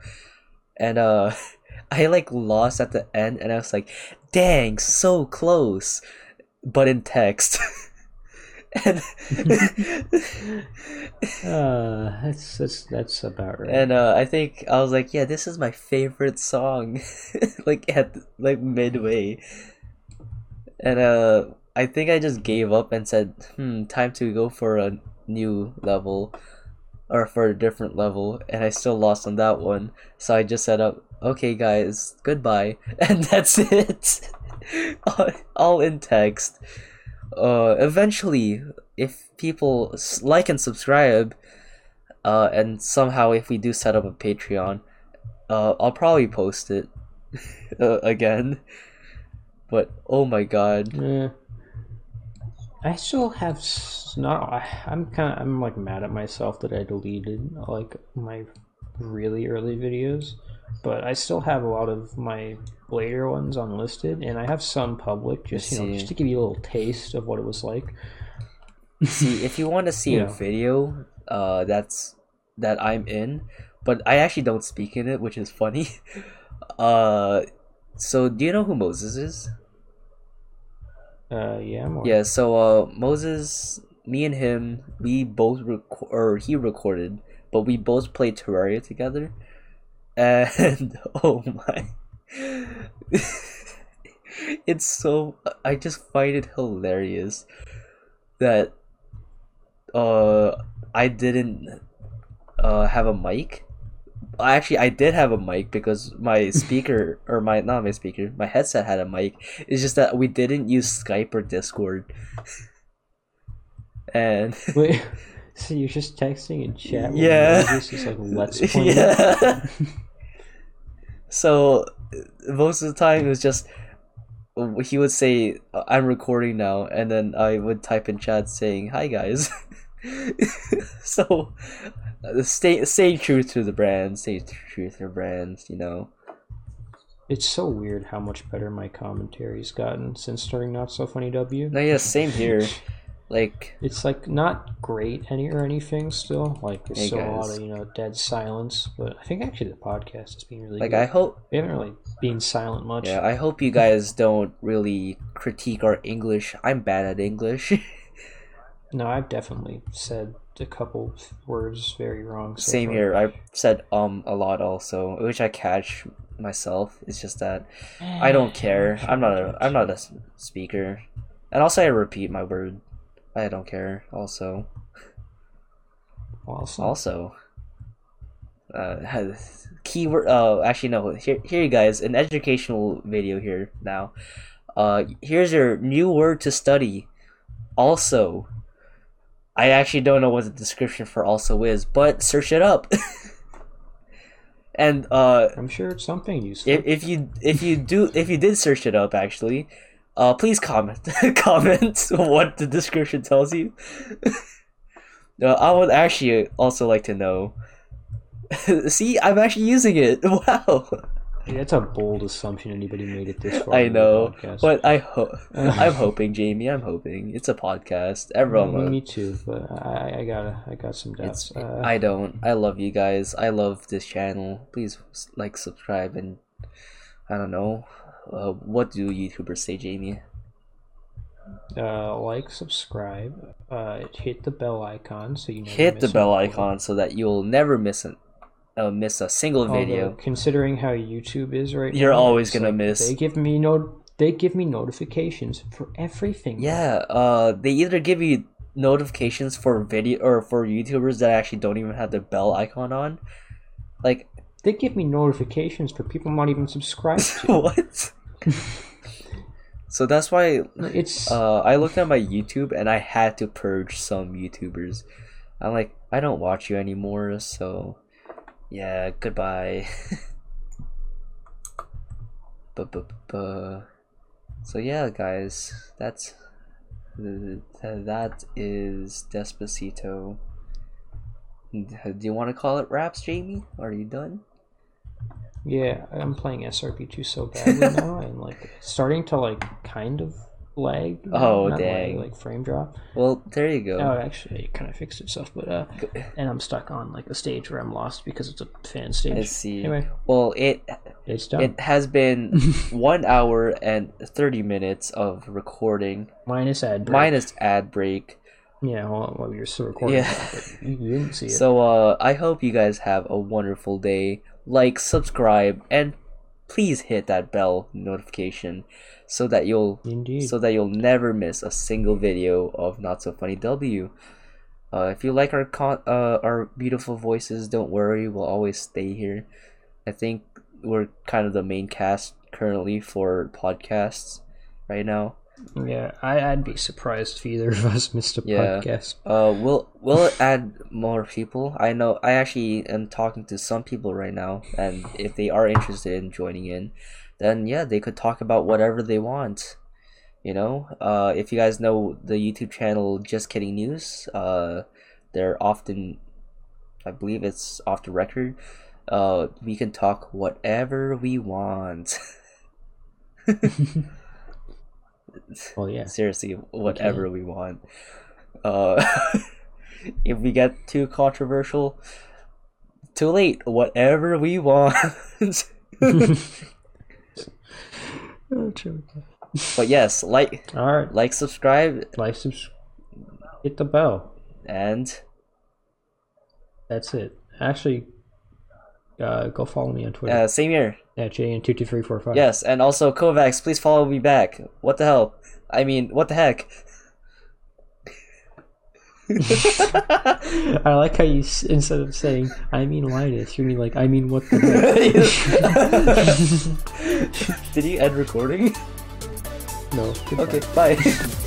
and uh, I like lost at the end, and I was like, "Dang, so close," but in text. and Uh, that's that's that's about right. And uh, I think I was like, yeah, this is my favorite song, like at like midway. And uh, I think I just gave up and said, hmm, time to go for a new level, or for a different level. And I still lost on that one, so I just set up, okay, guys, goodbye, and that's it. all, in text. Uh, eventually, if people like and subscribe, uh, and somehow if we do set up a Patreon, uh, I'll probably post it uh, again. But oh my god, Eh. I still have not. I'm kind of. I'm like mad at myself that I deleted like my really early videos. But I still have a lot of my later ones unlisted, and I have some public, just you know, see. just to give you a little taste of what it was like. see if you want to see a video uh that's that i'm in but i actually don't speak in it which is funny uh so do you know who moses is Uh, yeah, more. yeah so uh moses me and him we both record, or he recorded but we both played terraria together and oh my it's so i just find it hilarious that uh I didn't uh have a mic. Actually, I did have a mic because my speaker or my not my speaker, my headset had a mic. It's just that we didn't use Skype or Discord. And Wait, so you're just texting and chat? Yeah. Moses, Just like let's play. yeah. So most of the time it was just he would say I'm recording now and then I would type in chat saying hi guys. so stay stay true to the brand, stay true to the brands, you know. It's so weird how much better my commentary's gotten since starting Not So Funny W. No, yeah, same here. Like It's like not great any or anything still. Like there's Hey, still a lot of you know dead silence, but I think actually the podcast is being really like good. I hope we haven't really been silent much. yeah, I hope you guys don't really critique our English. I'm bad at English. No, I've definitely said a couple words very wrong. So Same far. here. I said um a lot also, which I catch myself. It's just that I don't care. I'm not a I'm not a speaker, and also I repeat my word. I don't care. Also, Awesome. also, uh, has- keyword. Uh, actually no. Here, here you guys, an educational video here now. Uh, here's your new word to study. Also, I actually don't know what the description for also is, but search it up. and uh, I'm sure it's something useful. if, if you if you do if you did search it up actually uh please comment comment what the description tells you. Uh, i would actually also like to know. See i'm actually using it. Wow. That's a bold assumption anybody made it this far. i know but i hope i'm hoping jamie i'm hoping. It's a podcast. Everyone me, me too, but I, I gotta, I got some doubts. Uh, i don't. I love you guys. I love this channel. Please like subscribe and i don't know uh, what do youtubers say jamie uh, like, subscribe, uh, hit the bell icon so you never hit the bell icon so that you'll never miss an uh, miss a single Although, video. considering how YouTube is right now. You're now, always gonna like miss. They give me no, they give me notifications for everything. Yeah, uh, they either give you notifications for video or for YouTubers that actually don't even have the bell icon on. Like they give me notifications for people I'm not even subscribed to. what? so that's why it's uh, I looked at my YouTube and I had to purge some YouTubers. I'm like, I don't watch you anymore, so yeah, goodbye. so yeah, guys, that's th- th- that is Despacito. Do you want to call it raps, Jamie? Are you done? Yeah. I'm playing SRB2 so badly now, and like starting to like kind of lag. Oh, not lag, dang. like frame drop. Well, there you go. Oh, actually, it kind of fixed itself, but uh, and I'm stuck on like a stage where I'm lost because it's a fan stage. I see. Anyway, Well, it it's done. It has been one hour and 30 minutes of recording, Minus ad break. minus ad break. Yeah, well, well you're still recording. Yeah. that, you didn't see it. So, uh, I hope you guys have a wonderful day. Like, subscribe, and please hit that bell notification so that you'll Indeed. so that you'll never miss a single video of Not So Funny W. Uh, if you like our con- uh, our beautiful voices, don't worry, we'll always stay here. I think we're kind of the main cast currently for podcasts right now. Yeah, I, I'd be surprised if either of us missed a Yeah. podcast. Uh, we'll we'll add more people. I know. I actually am talking to some people right now, and if they are interested in joining in, then yeah, they could talk about whatever they want. You know, uh, if you guys know the YouTube channel Just Kidding News, uh, they're often, I believe it's off the record. uh, we can talk whatever we want. Well, yeah. Seriously, whatever we want. Uh, if we get too controversial, too late. Whatever we want. but yes, like, All right. like, subscribe, Like, subscribe, hit the bell. and That's it. Actually, uh, go follow me on Twitter uh, same here. at jn22345. Yes, and also Kovacs, please follow me back. What the hell? I mean, what the heck? I like how you instead of saying I mean Linus, you're like I mean what the heck? Did you end recording? no. goodbye. Okay, bye.